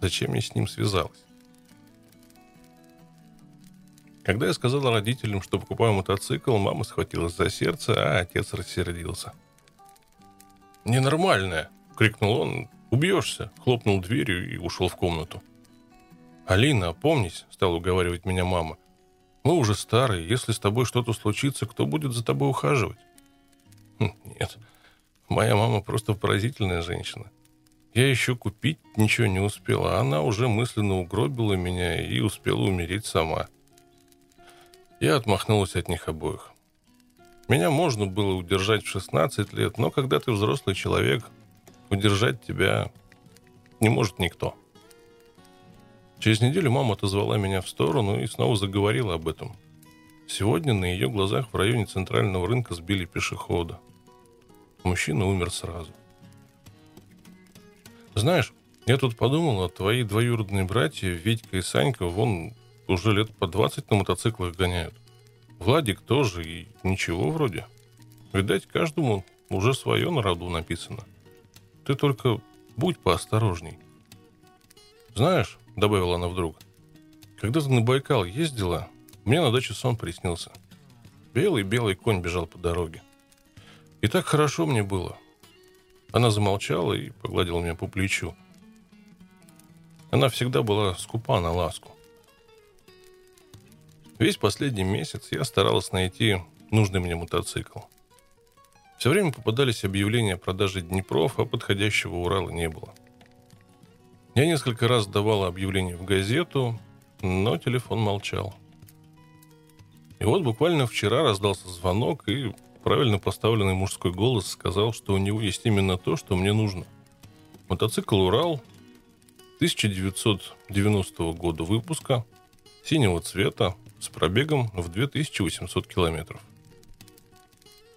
Зачем я с ним связалась? Когда я сказала родителям, что покупаю мотоцикл, мама схватилась за сердце, а отец рассердился. «Ненормальная!» — крикнул он. «Убьешься!» — хлопнул дверью и ушел в комнату. «Алина, опомнись!» — стала уговаривать меня мама. «Мы уже старые. Если с тобой что-то случится, кто будет за тобой ухаживать?» хм, «Нет, моя мама просто поразительная женщина. Я еще купить ничего не успела, а она уже мысленно угробила меня и успела умереть сама». Я отмахнулась от них обоих. Меня можно было удержать в 16 лет, но когда ты взрослый человек, удержать тебя не может никто. Через неделю мама отозвала меня в сторону и снова заговорила об этом. Сегодня на ее глазах в районе центрального рынка сбили пешехода. Мужчина умер сразу. Знаешь, я тут подумал, а твои двоюродные братья, Витька и Санька, вон уже лет по 20 на мотоциклах гоняют. Владик тоже, и ничего вроде. Видать, каждому уже свое на роду написано. Ты только будь поосторожней. Знаешь, добавила она вдруг, когда ты на Байкал ездила, мне на даче сон приснился. Белый-белый конь бежал по дороге. И так хорошо мне было. Она замолчала и погладила меня по плечу. Она всегда была скупа на ласку. Весь последний месяц я старалась найти нужный мне мотоцикл. Все время попадались объявления о продаже Днепров, а подходящего Урала не было. Я несколько раз давала объявление в газету, но телефон молчал. И вот буквально вчера раздался звонок, и правильно поставленный мужской голос сказал, что у него есть именно то, что мне нужно. Мотоцикл «Урал» 1990 года выпуска, синего цвета, с пробегом в 2800 километров.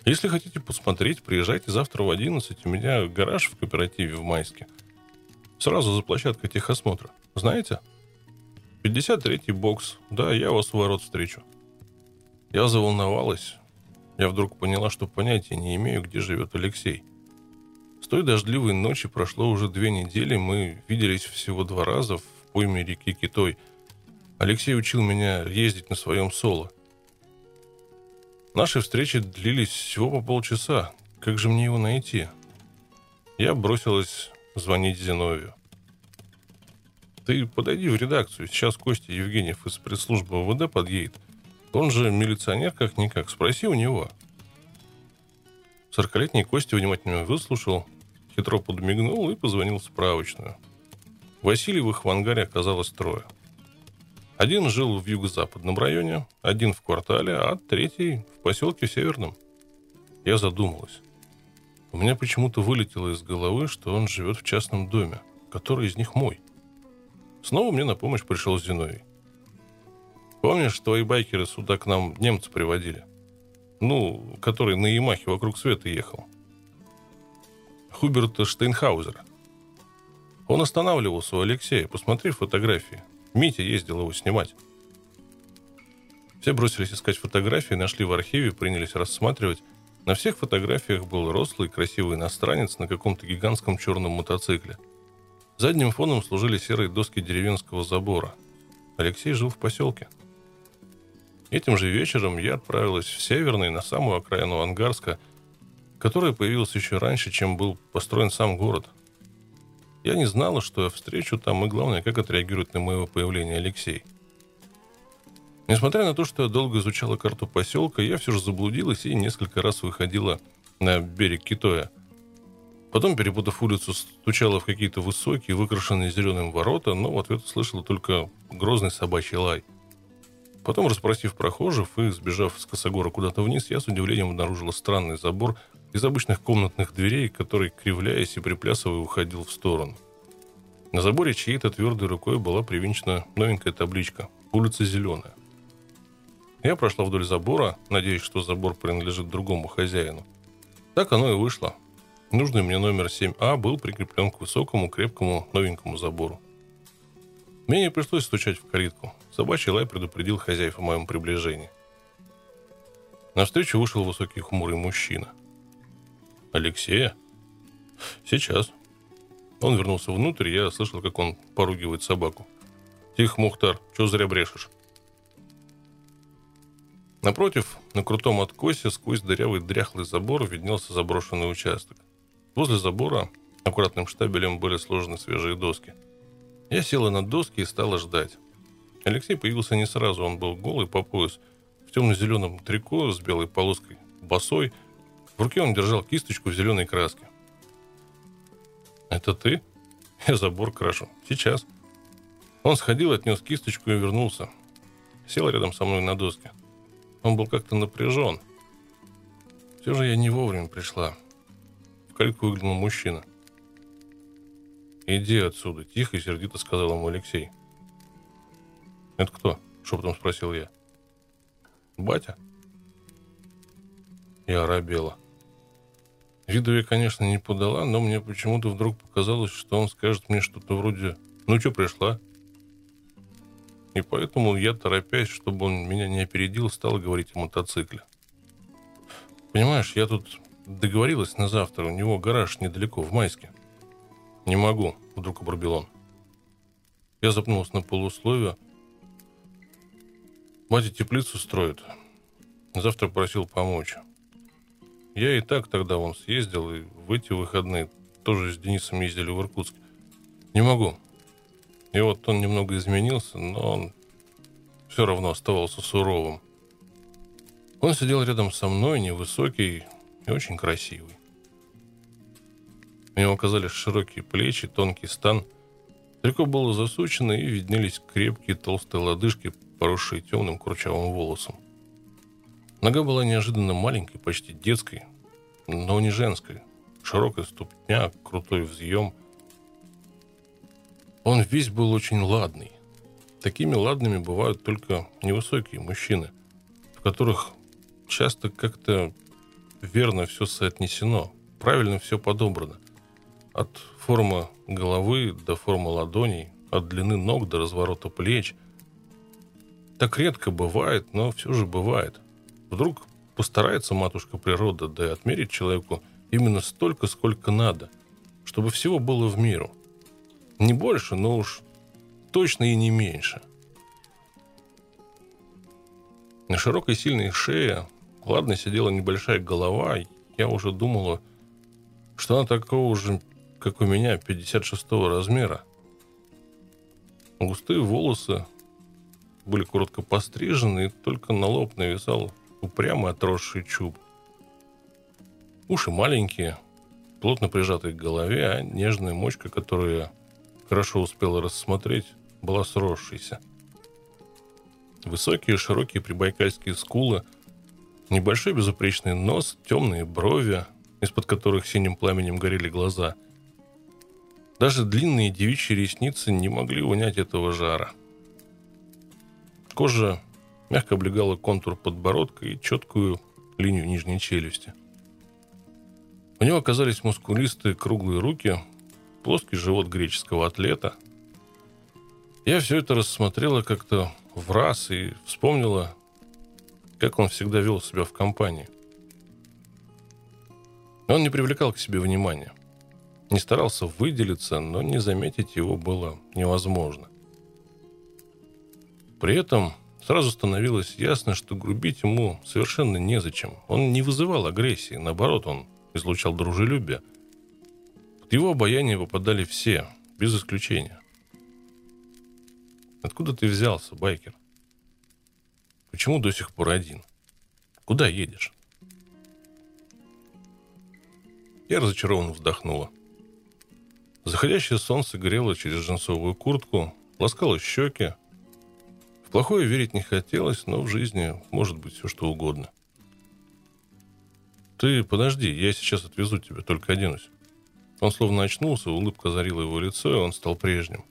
Если хотите посмотреть, приезжайте завтра в 11. У меня гараж в кооперативе в Майске. Сразу за площадкой техосмотра. Знаете? 53-й бокс. Да, я вас у ворот встречу. Я заволновалась. Я вдруг поняла, что понятия не имею, где живет Алексей. С той дождливой ночи прошло уже две недели. Мы виделись всего два раза в пойме реки Китой – Алексей учил меня ездить на своем соло. Наши встречи длились всего по полчаса. Как же мне его найти? Я бросилась звонить Зиновию. Ты подойди в редакцию. Сейчас Костя Евгеньев из пресс-службы ОВД подъедет. Он же милиционер как-никак. Спроси у него. Сорокалетний Костя внимательно выслушал, хитро подмигнул и позвонил в справочную. Васильевых в ангаре оказалось трое – один жил в юго-западном районе, один в квартале, а третий в поселке Северном. Я задумалась. У меня почему-то вылетело из головы, что он живет в частном доме, который из них мой. Снова мне на помощь пришел Зиновий. Помнишь, твои байкеры сюда к нам немцы приводили? Ну, который на Ямахе вокруг света ехал. Хуберта Штейнхаузера. Он останавливался у Алексея. Посмотри фотографии. Митя ездил его снимать. Все бросились искать фотографии, нашли в архиве, принялись рассматривать. На всех фотографиях был рослый, красивый иностранец на каком-то гигантском черном мотоцикле. Задним фоном служили серые доски деревенского забора. Алексей жил в поселке. Этим же вечером я отправилась в Северный, на самую окраину Ангарска, которая появилась еще раньше, чем был построен сам город – я не знала, что я встречу там, и главное, как отреагирует на моего появления Алексей. Несмотря на то, что я долго изучала карту поселка, я все же заблудилась и несколько раз выходила на берег Китоя. Потом, перепутав улицу, стучала в какие-то высокие, выкрашенные зеленым ворота, но в ответ слышала только грозный собачий лай. Потом, расспросив прохожих и сбежав с косогора куда-то вниз, я с удивлением обнаружила странный забор из обычных комнатных дверей, который, кривляясь и приплясывая, уходил в сторону. На заборе чьей-то твердой рукой была привинчена новенькая табличка «Улица Зеленая». Я прошла вдоль забора, надеясь, что забор принадлежит другому хозяину. Так оно и вышло. Нужный мне номер 7А был прикреплен к высокому, крепкому, новенькому забору. Мне не пришлось стучать в калитку. Собачий лай предупредил хозяев о моем приближении. На встречу вышел высокий хмурый мужчина – Алексея? Сейчас. Он вернулся внутрь, я слышал, как он поругивает собаку. Тихо, Мухтар, что зря брешешь? Напротив, на крутом откосе, сквозь дырявый дряхлый забор виднелся заброшенный участок. Возле забора аккуратным штабелем были сложены свежие доски. Я села на доски и стала ждать. Алексей появился не сразу, он был голый по пояс, в темно-зеленом трико с белой полоской, босой. В руке он держал кисточку в зеленой краске. «Это ты?» «Я забор крашу. Сейчас». Он сходил, отнес кисточку и вернулся. Сел рядом со мной на доске. Он был как-то напряжен. Все же я не вовремя пришла. В кальку выглянул мужчина. «Иди отсюда», — тихо и сердито сказал ему Алексей. «Это кто?» — шепотом спросил я. «Батя?» Я оробела. Виду я, конечно, не подала, но мне почему-то вдруг показалось, что он скажет мне что-то вроде «Ну что, пришла?» И поэтому я, торопясь, чтобы он меня не опередил, стал говорить о мотоцикле. Понимаешь, я тут договорилась на завтра, у него гараж недалеко, в Майске. Не могу, вдруг обрубил он. Я запнулась на полусловие. Батя теплицу строит. Завтра просил помочь. Я и так тогда он съездил, и в эти выходные тоже с Денисом ездили в Иркутск. Не могу, и вот он немного изменился, но он все равно оставался суровым. Он сидел рядом со мной, невысокий и очень красивый. У него оказались широкие плечи, тонкий стан. Трико было засучено, и виднелись крепкие толстые лодыжки, поросшие темным курчавым волосом. Нога была неожиданно маленькой, почти детской, но не женской. Широкая ступня, крутой взъем – он весь был очень ладный. Такими ладными бывают только невысокие мужчины, в которых часто как-то верно все соотнесено, правильно все подобрано. От формы головы до формы ладоней, от длины ног до разворота плеч. Так редко бывает, но все же бывает. Вдруг постарается матушка природа, да и отмерить человеку именно столько, сколько надо, чтобы всего было в миру – не больше, но уж точно и не меньше. На широкой сильной шее ладно сидела небольшая голова. Я уже думала, что она такого же, как у меня, 56-го размера. Густые волосы были коротко пострижены, и только на лоб нависал упрямый отросший чуб. Уши маленькие, плотно прижатые к голове, а нежная мочка, которую хорошо успела рассмотреть, была сросшейся. Высокие, широкие прибайкальские скулы, небольшой безупречный нос, темные брови, из-под которых синим пламенем горели глаза. Даже длинные девичьи ресницы не могли унять этого жара. Кожа мягко облегала контур подбородка и четкую линию нижней челюсти. У него оказались мускулистые круглые руки, плоский живот греческого атлета. Я все это рассмотрела как-то в раз и вспомнила, как он всегда вел себя в компании. Он не привлекал к себе внимания. Не старался выделиться, но не заметить его было невозможно. При этом сразу становилось ясно, что грубить ему совершенно незачем. Он не вызывал агрессии, наоборот, он излучал дружелюбие – его обаяние попадали все, без исключения. Откуда ты взялся, байкер? Почему до сих пор один? Куда едешь? Я разочарованно вздохнула. Заходящее солнце грело через джинсовую куртку, ласкало щеки. Плохое верить не хотелось, но в жизни может быть все что угодно. Ты подожди, я сейчас отвезу тебя, только оденусь. Он словно очнулся, улыбка озарила его лицо, и он стал прежним.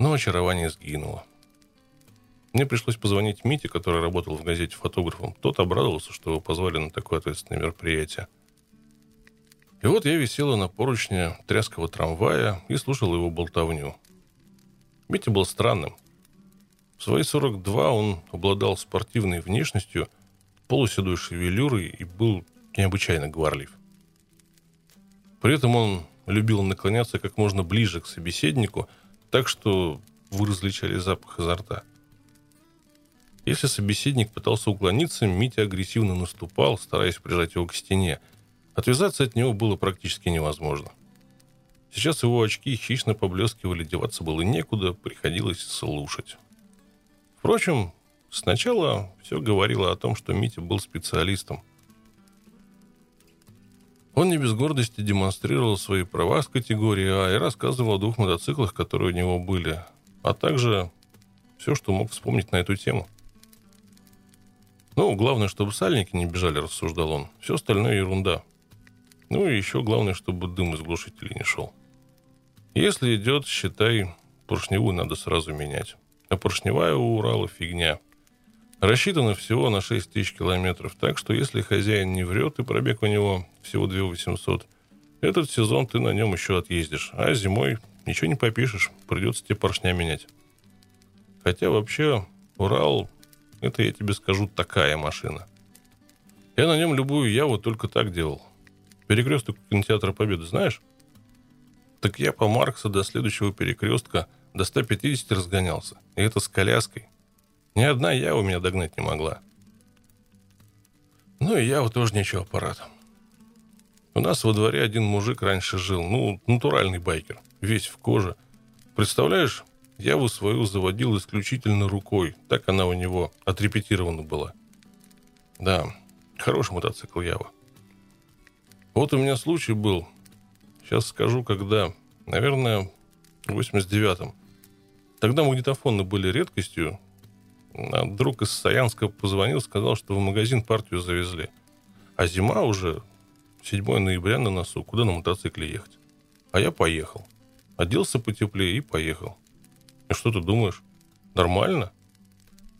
Но очарование сгинуло. Мне пришлось позвонить Мите, который работал в газете фотографом. Тот обрадовался, что его позвали на такое ответственное мероприятие. И вот я висела на поручне тряского трамвая и слушал его болтовню. Митя был странным. В свои 42 он обладал спортивной внешностью, полуседой шевелюрой и был необычайно говорлив. При этом он любил наклоняться как можно ближе к собеседнику, так что вы различали запах изо рта. Если собеседник пытался уклониться, Митя агрессивно наступал, стараясь прижать его к стене. Отвязаться от него было практически невозможно. Сейчас его очки хищно поблескивали, деваться было некуда, приходилось слушать. Впрочем, сначала все говорило о том, что Митя был специалистом. Он не без гордости демонстрировал свои права с категории А и рассказывал о двух мотоциклах, которые у него были, а также все, что мог вспомнить на эту тему. Ну, главное, чтобы сальники не бежали, рассуждал он. Все остальное ерунда. Ну и еще главное, чтобы дым из глушителей не шел. Если идет, считай, поршневую надо сразу менять. А поршневая у Урала фигня. Рассчитано всего на 6 тысяч километров, так что если хозяин не врет и пробег у него всего 2 800, этот сезон ты на нем еще отъездишь, а зимой ничего не попишешь, придется тебе поршня менять. Хотя вообще Урал это, я тебе скажу, такая машина. Я на нем любую яву только так делал. Перекресток кинотеатра Победы знаешь? Так я по Маркса до следующего перекрестка до 150 разгонялся. И это с коляской. Ни одна ява меня догнать не могла. Ну и ява тоже ничего аппарат. У нас во дворе один мужик раньше жил. Ну, натуральный байкер. Весь в коже. Представляешь, Яву свою заводил исключительно рукой. Так она у него отрепетирована была. Да, хороший мотоцикл Ява. Вот у меня случай был. Сейчас скажу, когда. Наверное, в 89-м. Тогда магнитофоны были редкостью. А друг из Саянска позвонил, сказал, что в магазин партию завезли. А зима уже, 7 ноября на носу, куда на мотоцикле ехать? А я поехал. Оделся потеплее и поехал. И что ты думаешь? Нормально?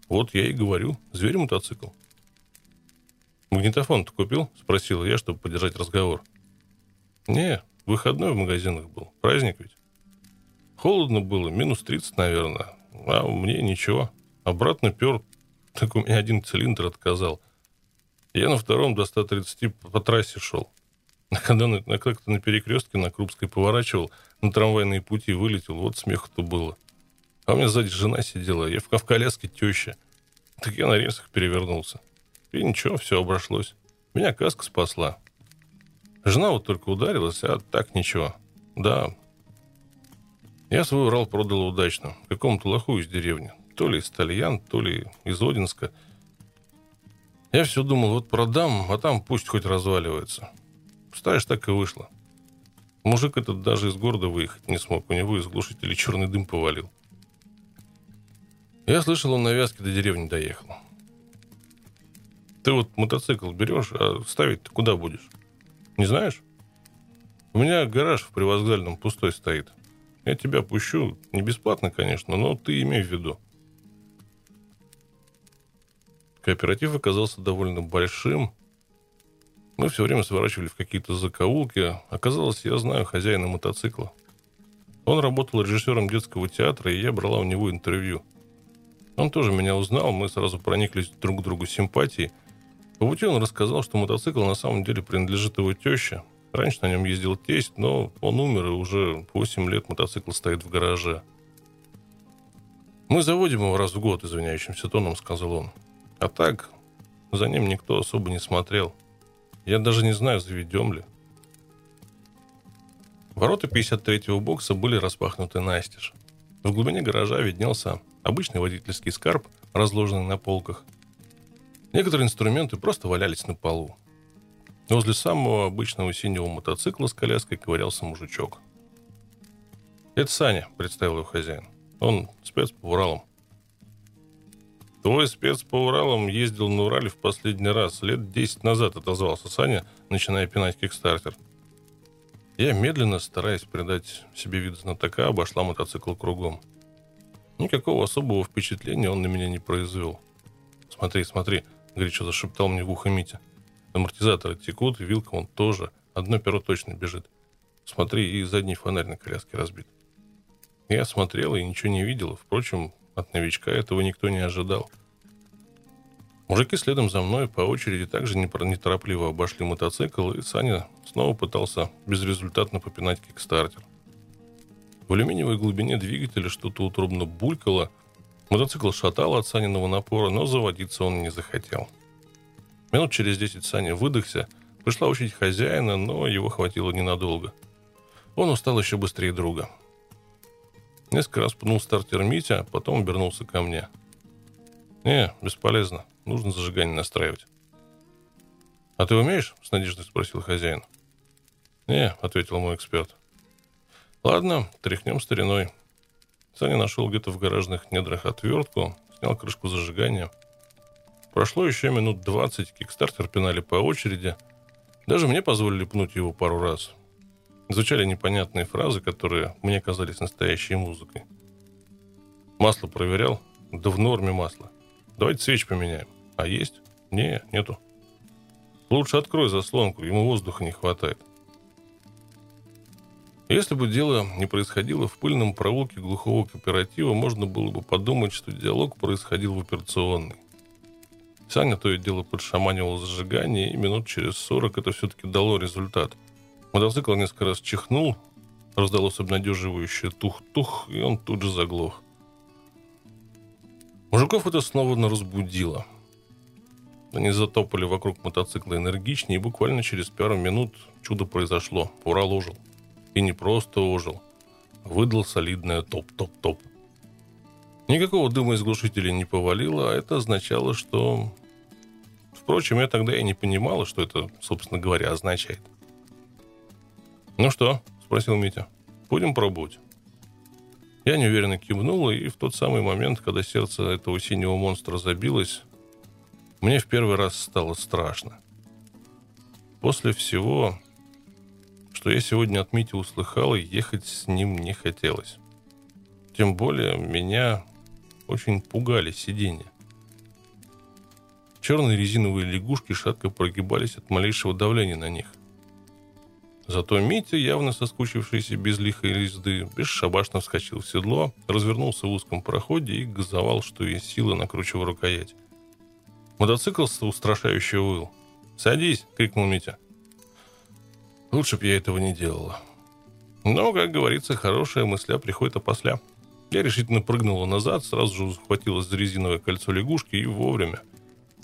Вот я и говорю. Зверь-мотоцикл. Магнитофон ты купил? Спросила я, чтобы поддержать разговор. Не, выходной в магазинах был. Праздник ведь. Холодно было, минус 30, наверное. А мне ничего. Обратно пер, так у меня один цилиндр отказал. Я на втором до 130 по трассе шел. А когда на, как-то на перекрестке на Крупской поворачивал, на трамвайные пути вылетел, вот смех-то было. А у меня сзади жена сидела, я в, в коляске теща. Так я на рельсах перевернулся. И ничего, все обошлось. Меня каска спасла. Жена вот только ударилась, а так ничего. Да. Я свой Урал продал удачно. Какому-то лоху из деревни. То ли из Тальян, то ли из Одинска. Я все думал, вот продам, а там пусть хоть разваливается. Ставишь, так и вышло. Мужик этот даже из города выехать не смог. У него из глушителя черный дым повалил. Я слышал, он на вязке до деревни доехал. Ты вот мотоцикл берешь, а ставить ты куда будешь? Не знаешь? У меня гараж в привокзальном пустой стоит. Я тебя пущу, не бесплатно, конечно, но ты имей в виду. Кооператив оказался довольно большим. Мы все время сворачивали в какие-то закоулки. Оказалось, я знаю хозяина мотоцикла. Он работал режиссером детского театра, и я брала у него интервью – он тоже меня узнал, мы сразу прониклись друг к другу симпатией. По пути он рассказал, что мотоцикл на самом деле принадлежит его теще. Раньше на нем ездил тесть, но он умер, и уже 8 лет мотоцикл стоит в гараже. «Мы заводим его раз в год», — извиняющимся тоном сказал он. «А так, за ним никто особо не смотрел. Я даже не знаю, заведем ли». Ворота 53-го бокса были распахнуты настежь. В глубине гаража виднелся обычный водительский скарб, разложенный на полках. Некоторые инструменты просто валялись на полу. Возле самого обычного синего мотоцикла с коляской ковырялся мужичок. «Это Саня», — представил его хозяин. «Он спец по Уралам». «Твой спец по Уралам ездил на Урале в последний раз. Лет десять назад отозвался Саня, начиная пинать кикстартер. Я медленно, стараясь придать себе вид знатока, обошла мотоцикл кругом. Никакого особого впечатления он на меня не произвел. «Смотри, смотри», — горячо зашептал мне в ухо Митя. «Амортизаторы текут, вилка он тоже. Одно перо точно бежит. Смотри, и задний фонарь на коляске разбит». Я смотрел и ничего не видел. Впрочем, от новичка этого никто не ожидал. Мужики следом за мной по очереди также неторопливо обошли мотоцикл, и Саня снова пытался безрезультатно попинать кикстартер. В алюминиевой глубине двигателя что-то утробно булькало. Мотоцикл шатал от Саниного напора, но заводиться он не захотел. Минут через десять Саня выдохся. Пришла очередь хозяина, но его хватило ненадолго. Он устал еще быстрее друга. Несколько раз пнул стартер Митя, а потом обернулся ко мне. «Не, бесполезно. Нужно зажигание настраивать». «А ты умеешь?» — с надеждой спросил хозяин. «Не», — ответил мой эксперт. Ладно, тряхнем стариной. Саня нашел где-то в гаражных недрах отвертку, снял крышку зажигания. Прошло еще минут 20, кикстартер пинали по очереди. Даже мне позволили пнуть его пару раз. Звучали непонятные фразы, которые мне казались настоящей музыкой. Масло проверял? Да в норме масло. Давайте свеч поменяем. А есть? Не, нету. Лучше открой заслонку, ему воздуха не хватает. Если бы дело не происходило в пыльном проволоке глухого кооператива, можно было бы подумать, что диалог происходил в операционной. Саня то и дело подшаманивал зажигание, и минут через сорок это все-таки дало результат. Мотоцикл несколько раз чихнул, раздалось обнадеживающее тух-тух, и он тут же заглох. Мужиков это снова разбудило. Они затопали вокруг мотоцикла энергичнее, и буквально через пару минут чудо произошло. Урал ожил. И не просто ожил. Выдал солидное топ-топ-топ. Никакого дыма из глушителя не повалило, а это означало, что... Впрочем, я тогда и не понимала, что это, собственно говоря, означает. «Ну что?» – спросил Митя. «Будем пробовать». Я неуверенно кивнула, и в тот самый момент, когда сердце этого синего монстра забилось, мне в первый раз стало страшно. После всего, что я сегодня от Мити услыхал, ехать с ним не хотелось. Тем более меня очень пугали сиденья. Черные резиновые лягушки шатко прогибались от малейшего давления на них. Зато Митя, явно соскучившийся без лихой езды, бесшабашно вскочил в седло, развернулся в узком проходе и газовал, что есть силы, накручивая рукоять. Мотоцикл устрашающе выл. «Садись!» — крикнул Митя. Лучше бы я этого не делала. Но, как говорится, хорошая мысля приходит опосля. Я решительно прыгнула назад, сразу же ухватилась за резиновое кольцо лягушки и вовремя.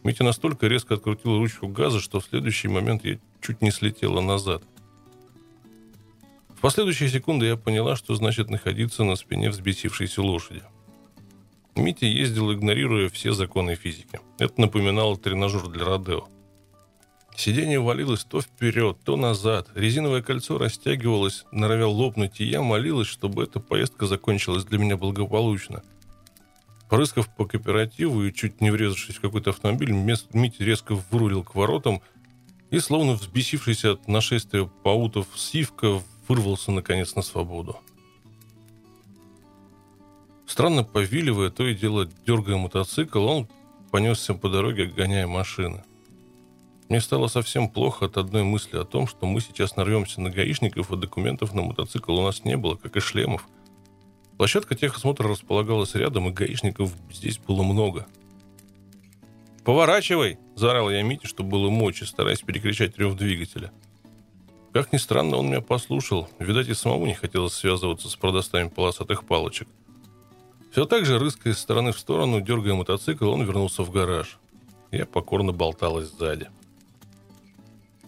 Митя настолько резко открутил ручку газа, что в следующий момент я чуть не слетела назад. В последующие секунды я поняла, что значит находиться на спине взбесившейся лошади. Митя ездил, игнорируя все законы физики. Это напоминало тренажер для Родео. Сиденье валилось то вперед, то назад. Резиновое кольцо растягивалось, норовя лопнуть, и я молилась, чтобы эта поездка закончилась для меня благополучно. Порыскав по кооперативу и чуть не врезавшись в какой-то автомобиль, Митя резко вырулил к воротам и, словно взбесившийся от нашествия паутов Сивка, вырвался наконец на свободу. Странно повиливая, то и дело дергая мотоцикл, он понесся по дороге, гоняя машины. Мне стало совсем плохо от одной мысли о том, что мы сейчас нарвемся на гаишников, и документов на мотоцикл у нас не было, как и шлемов. Площадка техосмотра располагалась рядом, и гаишников здесь было много. «Поворачивай!» – заорал я Мите, чтобы было мочи, стараясь перекричать рев двигателя. Как ни странно, он меня послушал. Видать, и самому не хотелось связываться с продостами полосатых палочек. Все так же, рыская из стороны в сторону, дергая мотоцикл, он вернулся в гараж. Я покорно болталась сзади.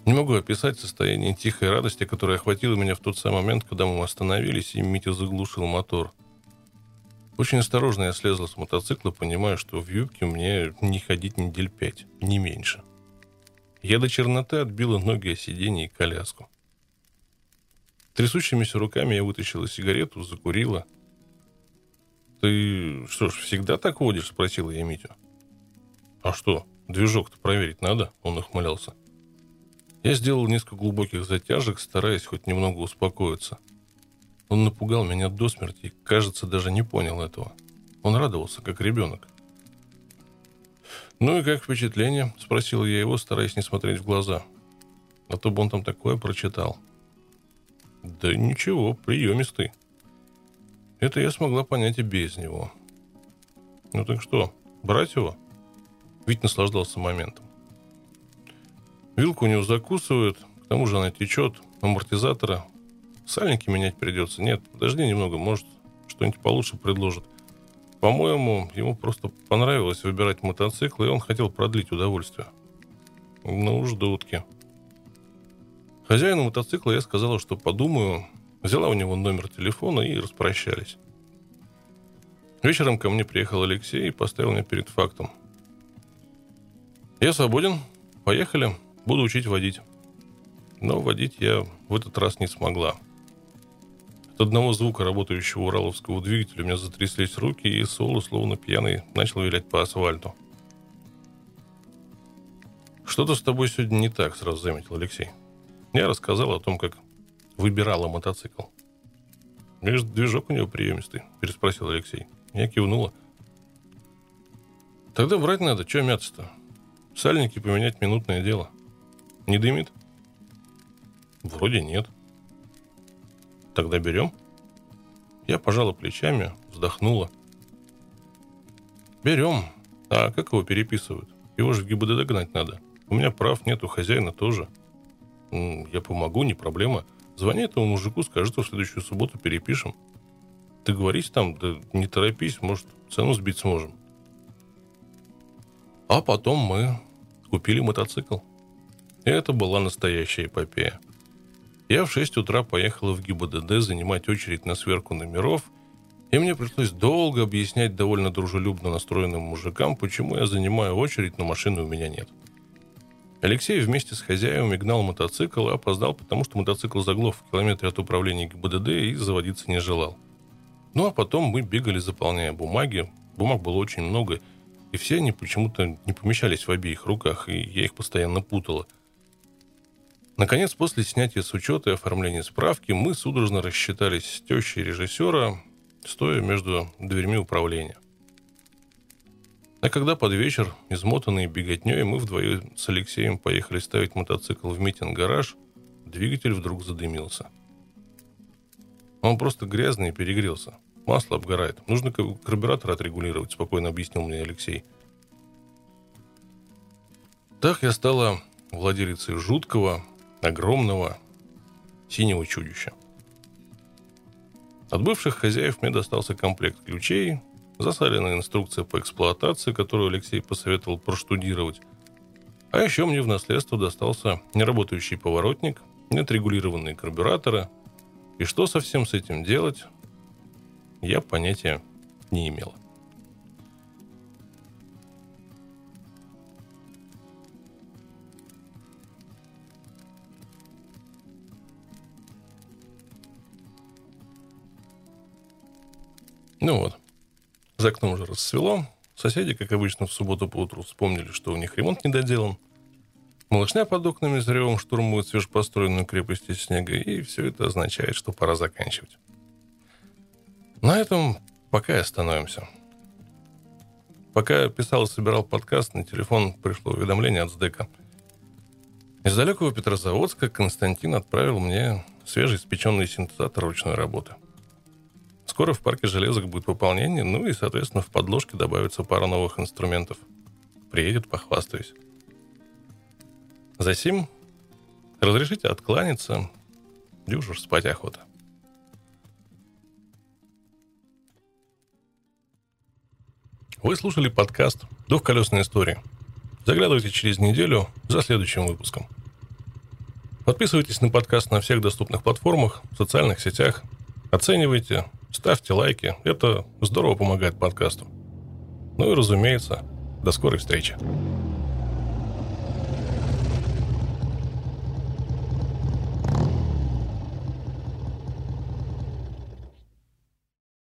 Не могу описать состояние тихой радости, которое охватило меня в тот самый момент, когда мы остановились, и Митя заглушил мотор. Очень осторожно я слезла с мотоцикла, понимая, что в юбке мне не ходить недель пять, не меньше. Я до черноты отбила ноги о сиденье и коляску. Трясущимися руками я вытащила сигарету, закурила. «Ты что ж, всегда так водишь?» – спросила я Митю. «А что, движок-то проверить надо?» – он ухмылялся. – я сделал несколько глубоких затяжек, стараясь хоть немного успокоиться. Он напугал меня до смерти и, кажется, даже не понял этого. Он радовался, как ребенок. «Ну и как впечатление?» – спросил я его, стараясь не смотреть в глаза. А то бы он там такое прочитал. «Да ничего, приемистый». Это я смогла понять и без него. «Ну так что, брать его?» Вить наслаждался моментом. Вилку у него закусывают, к тому же она течет, амортизатора. Сальники менять придется. Нет, подожди немного, может, что-нибудь получше предложат. По-моему, ему просто понравилось выбирать мотоцикл, и он хотел продлить удовольствие. Ну уж дудки. Хозяину мотоцикла я сказала, что подумаю, взяла у него номер телефона и распрощались. Вечером ко мне приехал Алексей и поставил меня перед фактом. Я свободен, поехали, буду учить водить. Но водить я в этот раз не смогла. От одного звука работающего ураловского двигателя у меня затряслись руки, и Соло, словно пьяный, начал вилять по асфальту. «Что-то с тобой сегодня не так», — сразу заметил Алексей. Я рассказал о том, как выбирала мотоцикл. «Может, движок у него приемистый?» — переспросил Алексей. Я кивнула. «Тогда брать надо, что мяться-то? Сальники поменять минутное дело. Не дымит?» «Вроде нет». Тогда берем. Я пожала плечами, вздохнула. Берем. А как его переписывают? Его же в ГИБДД гнать надо. У меня прав нет, у хозяина тоже. Я помогу, не проблема. Звони этому мужику, скажи, что в следующую субботу перепишем. Ты говоришь там, да не торопись, может, цену сбить сможем. А потом мы купили мотоцикл. И это была настоящая эпопея. Я в 6 утра поехала в ГИБДД занимать очередь на сверку номеров, и мне пришлось долго объяснять довольно дружелюбно настроенным мужикам, почему я занимаю очередь, но машины у меня нет. Алексей вместе с хозяевами гнал мотоцикл, а опоздал, потому что мотоцикл заглох в километре от управления ГИБДД и заводиться не желал. Ну а потом мы бегали, заполняя бумаги. Бумаг было очень много, и все они почему-то не помещались в обеих руках, и я их постоянно путала – Наконец, после снятия с учета и оформления справки, мы судорожно рассчитались с тещей режиссера, стоя между дверьми управления. А когда под вечер, измотанные беготней, мы вдвоем с Алексеем поехали ставить мотоцикл в митинг-гараж, двигатель вдруг задымился. Он просто грязный и перегрелся. Масло обгорает. Нужно карбюратор отрегулировать, спокойно объяснил мне Алексей. Так я стала владелицей жуткого, огромного синего чудища. От бывших хозяев мне достался комплект ключей, засаленная инструкция по эксплуатации, которую Алексей посоветовал проштудировать. А еще мне в наследство достался неработающий поворотник, неотрегулированные карбюраторы. И что совсем с этим делать, я понятия не имела. Ну вот. За окном уже рассвело. Соседи, как обычно, в субботу по утру вспомнили, что у них ремонт не доделан. Малышня под окнами с ревом штурмует свежепостроенную крепость из снега, и все это означает, что пора заканчивать. На этом пока и остановимся. Пока писал и собирал подкаст, на телефон пришло уведомление от СДЭКа. Из далекого Петрозаводска Константин отправил мне свежеиспеченный синтезатор ручной работы – Скоро в парке железок будет пополнение, ну и, соответственно, в подложке добавится пара новых инструментов. Приедет, похвастаюсь. Засим, разрешите откланяться, дюжур спать охота. Вы слушали подкаст «Двухколесная история». Заглядывайте через неделю за следующим выпуском. Подписывайтесь на подкаст на всех доступных платформах, в социальных сетях. Оценивайте, Ставьте лайки, это здорово помогает подкасту. Ну и разумеется, до скорой встречи.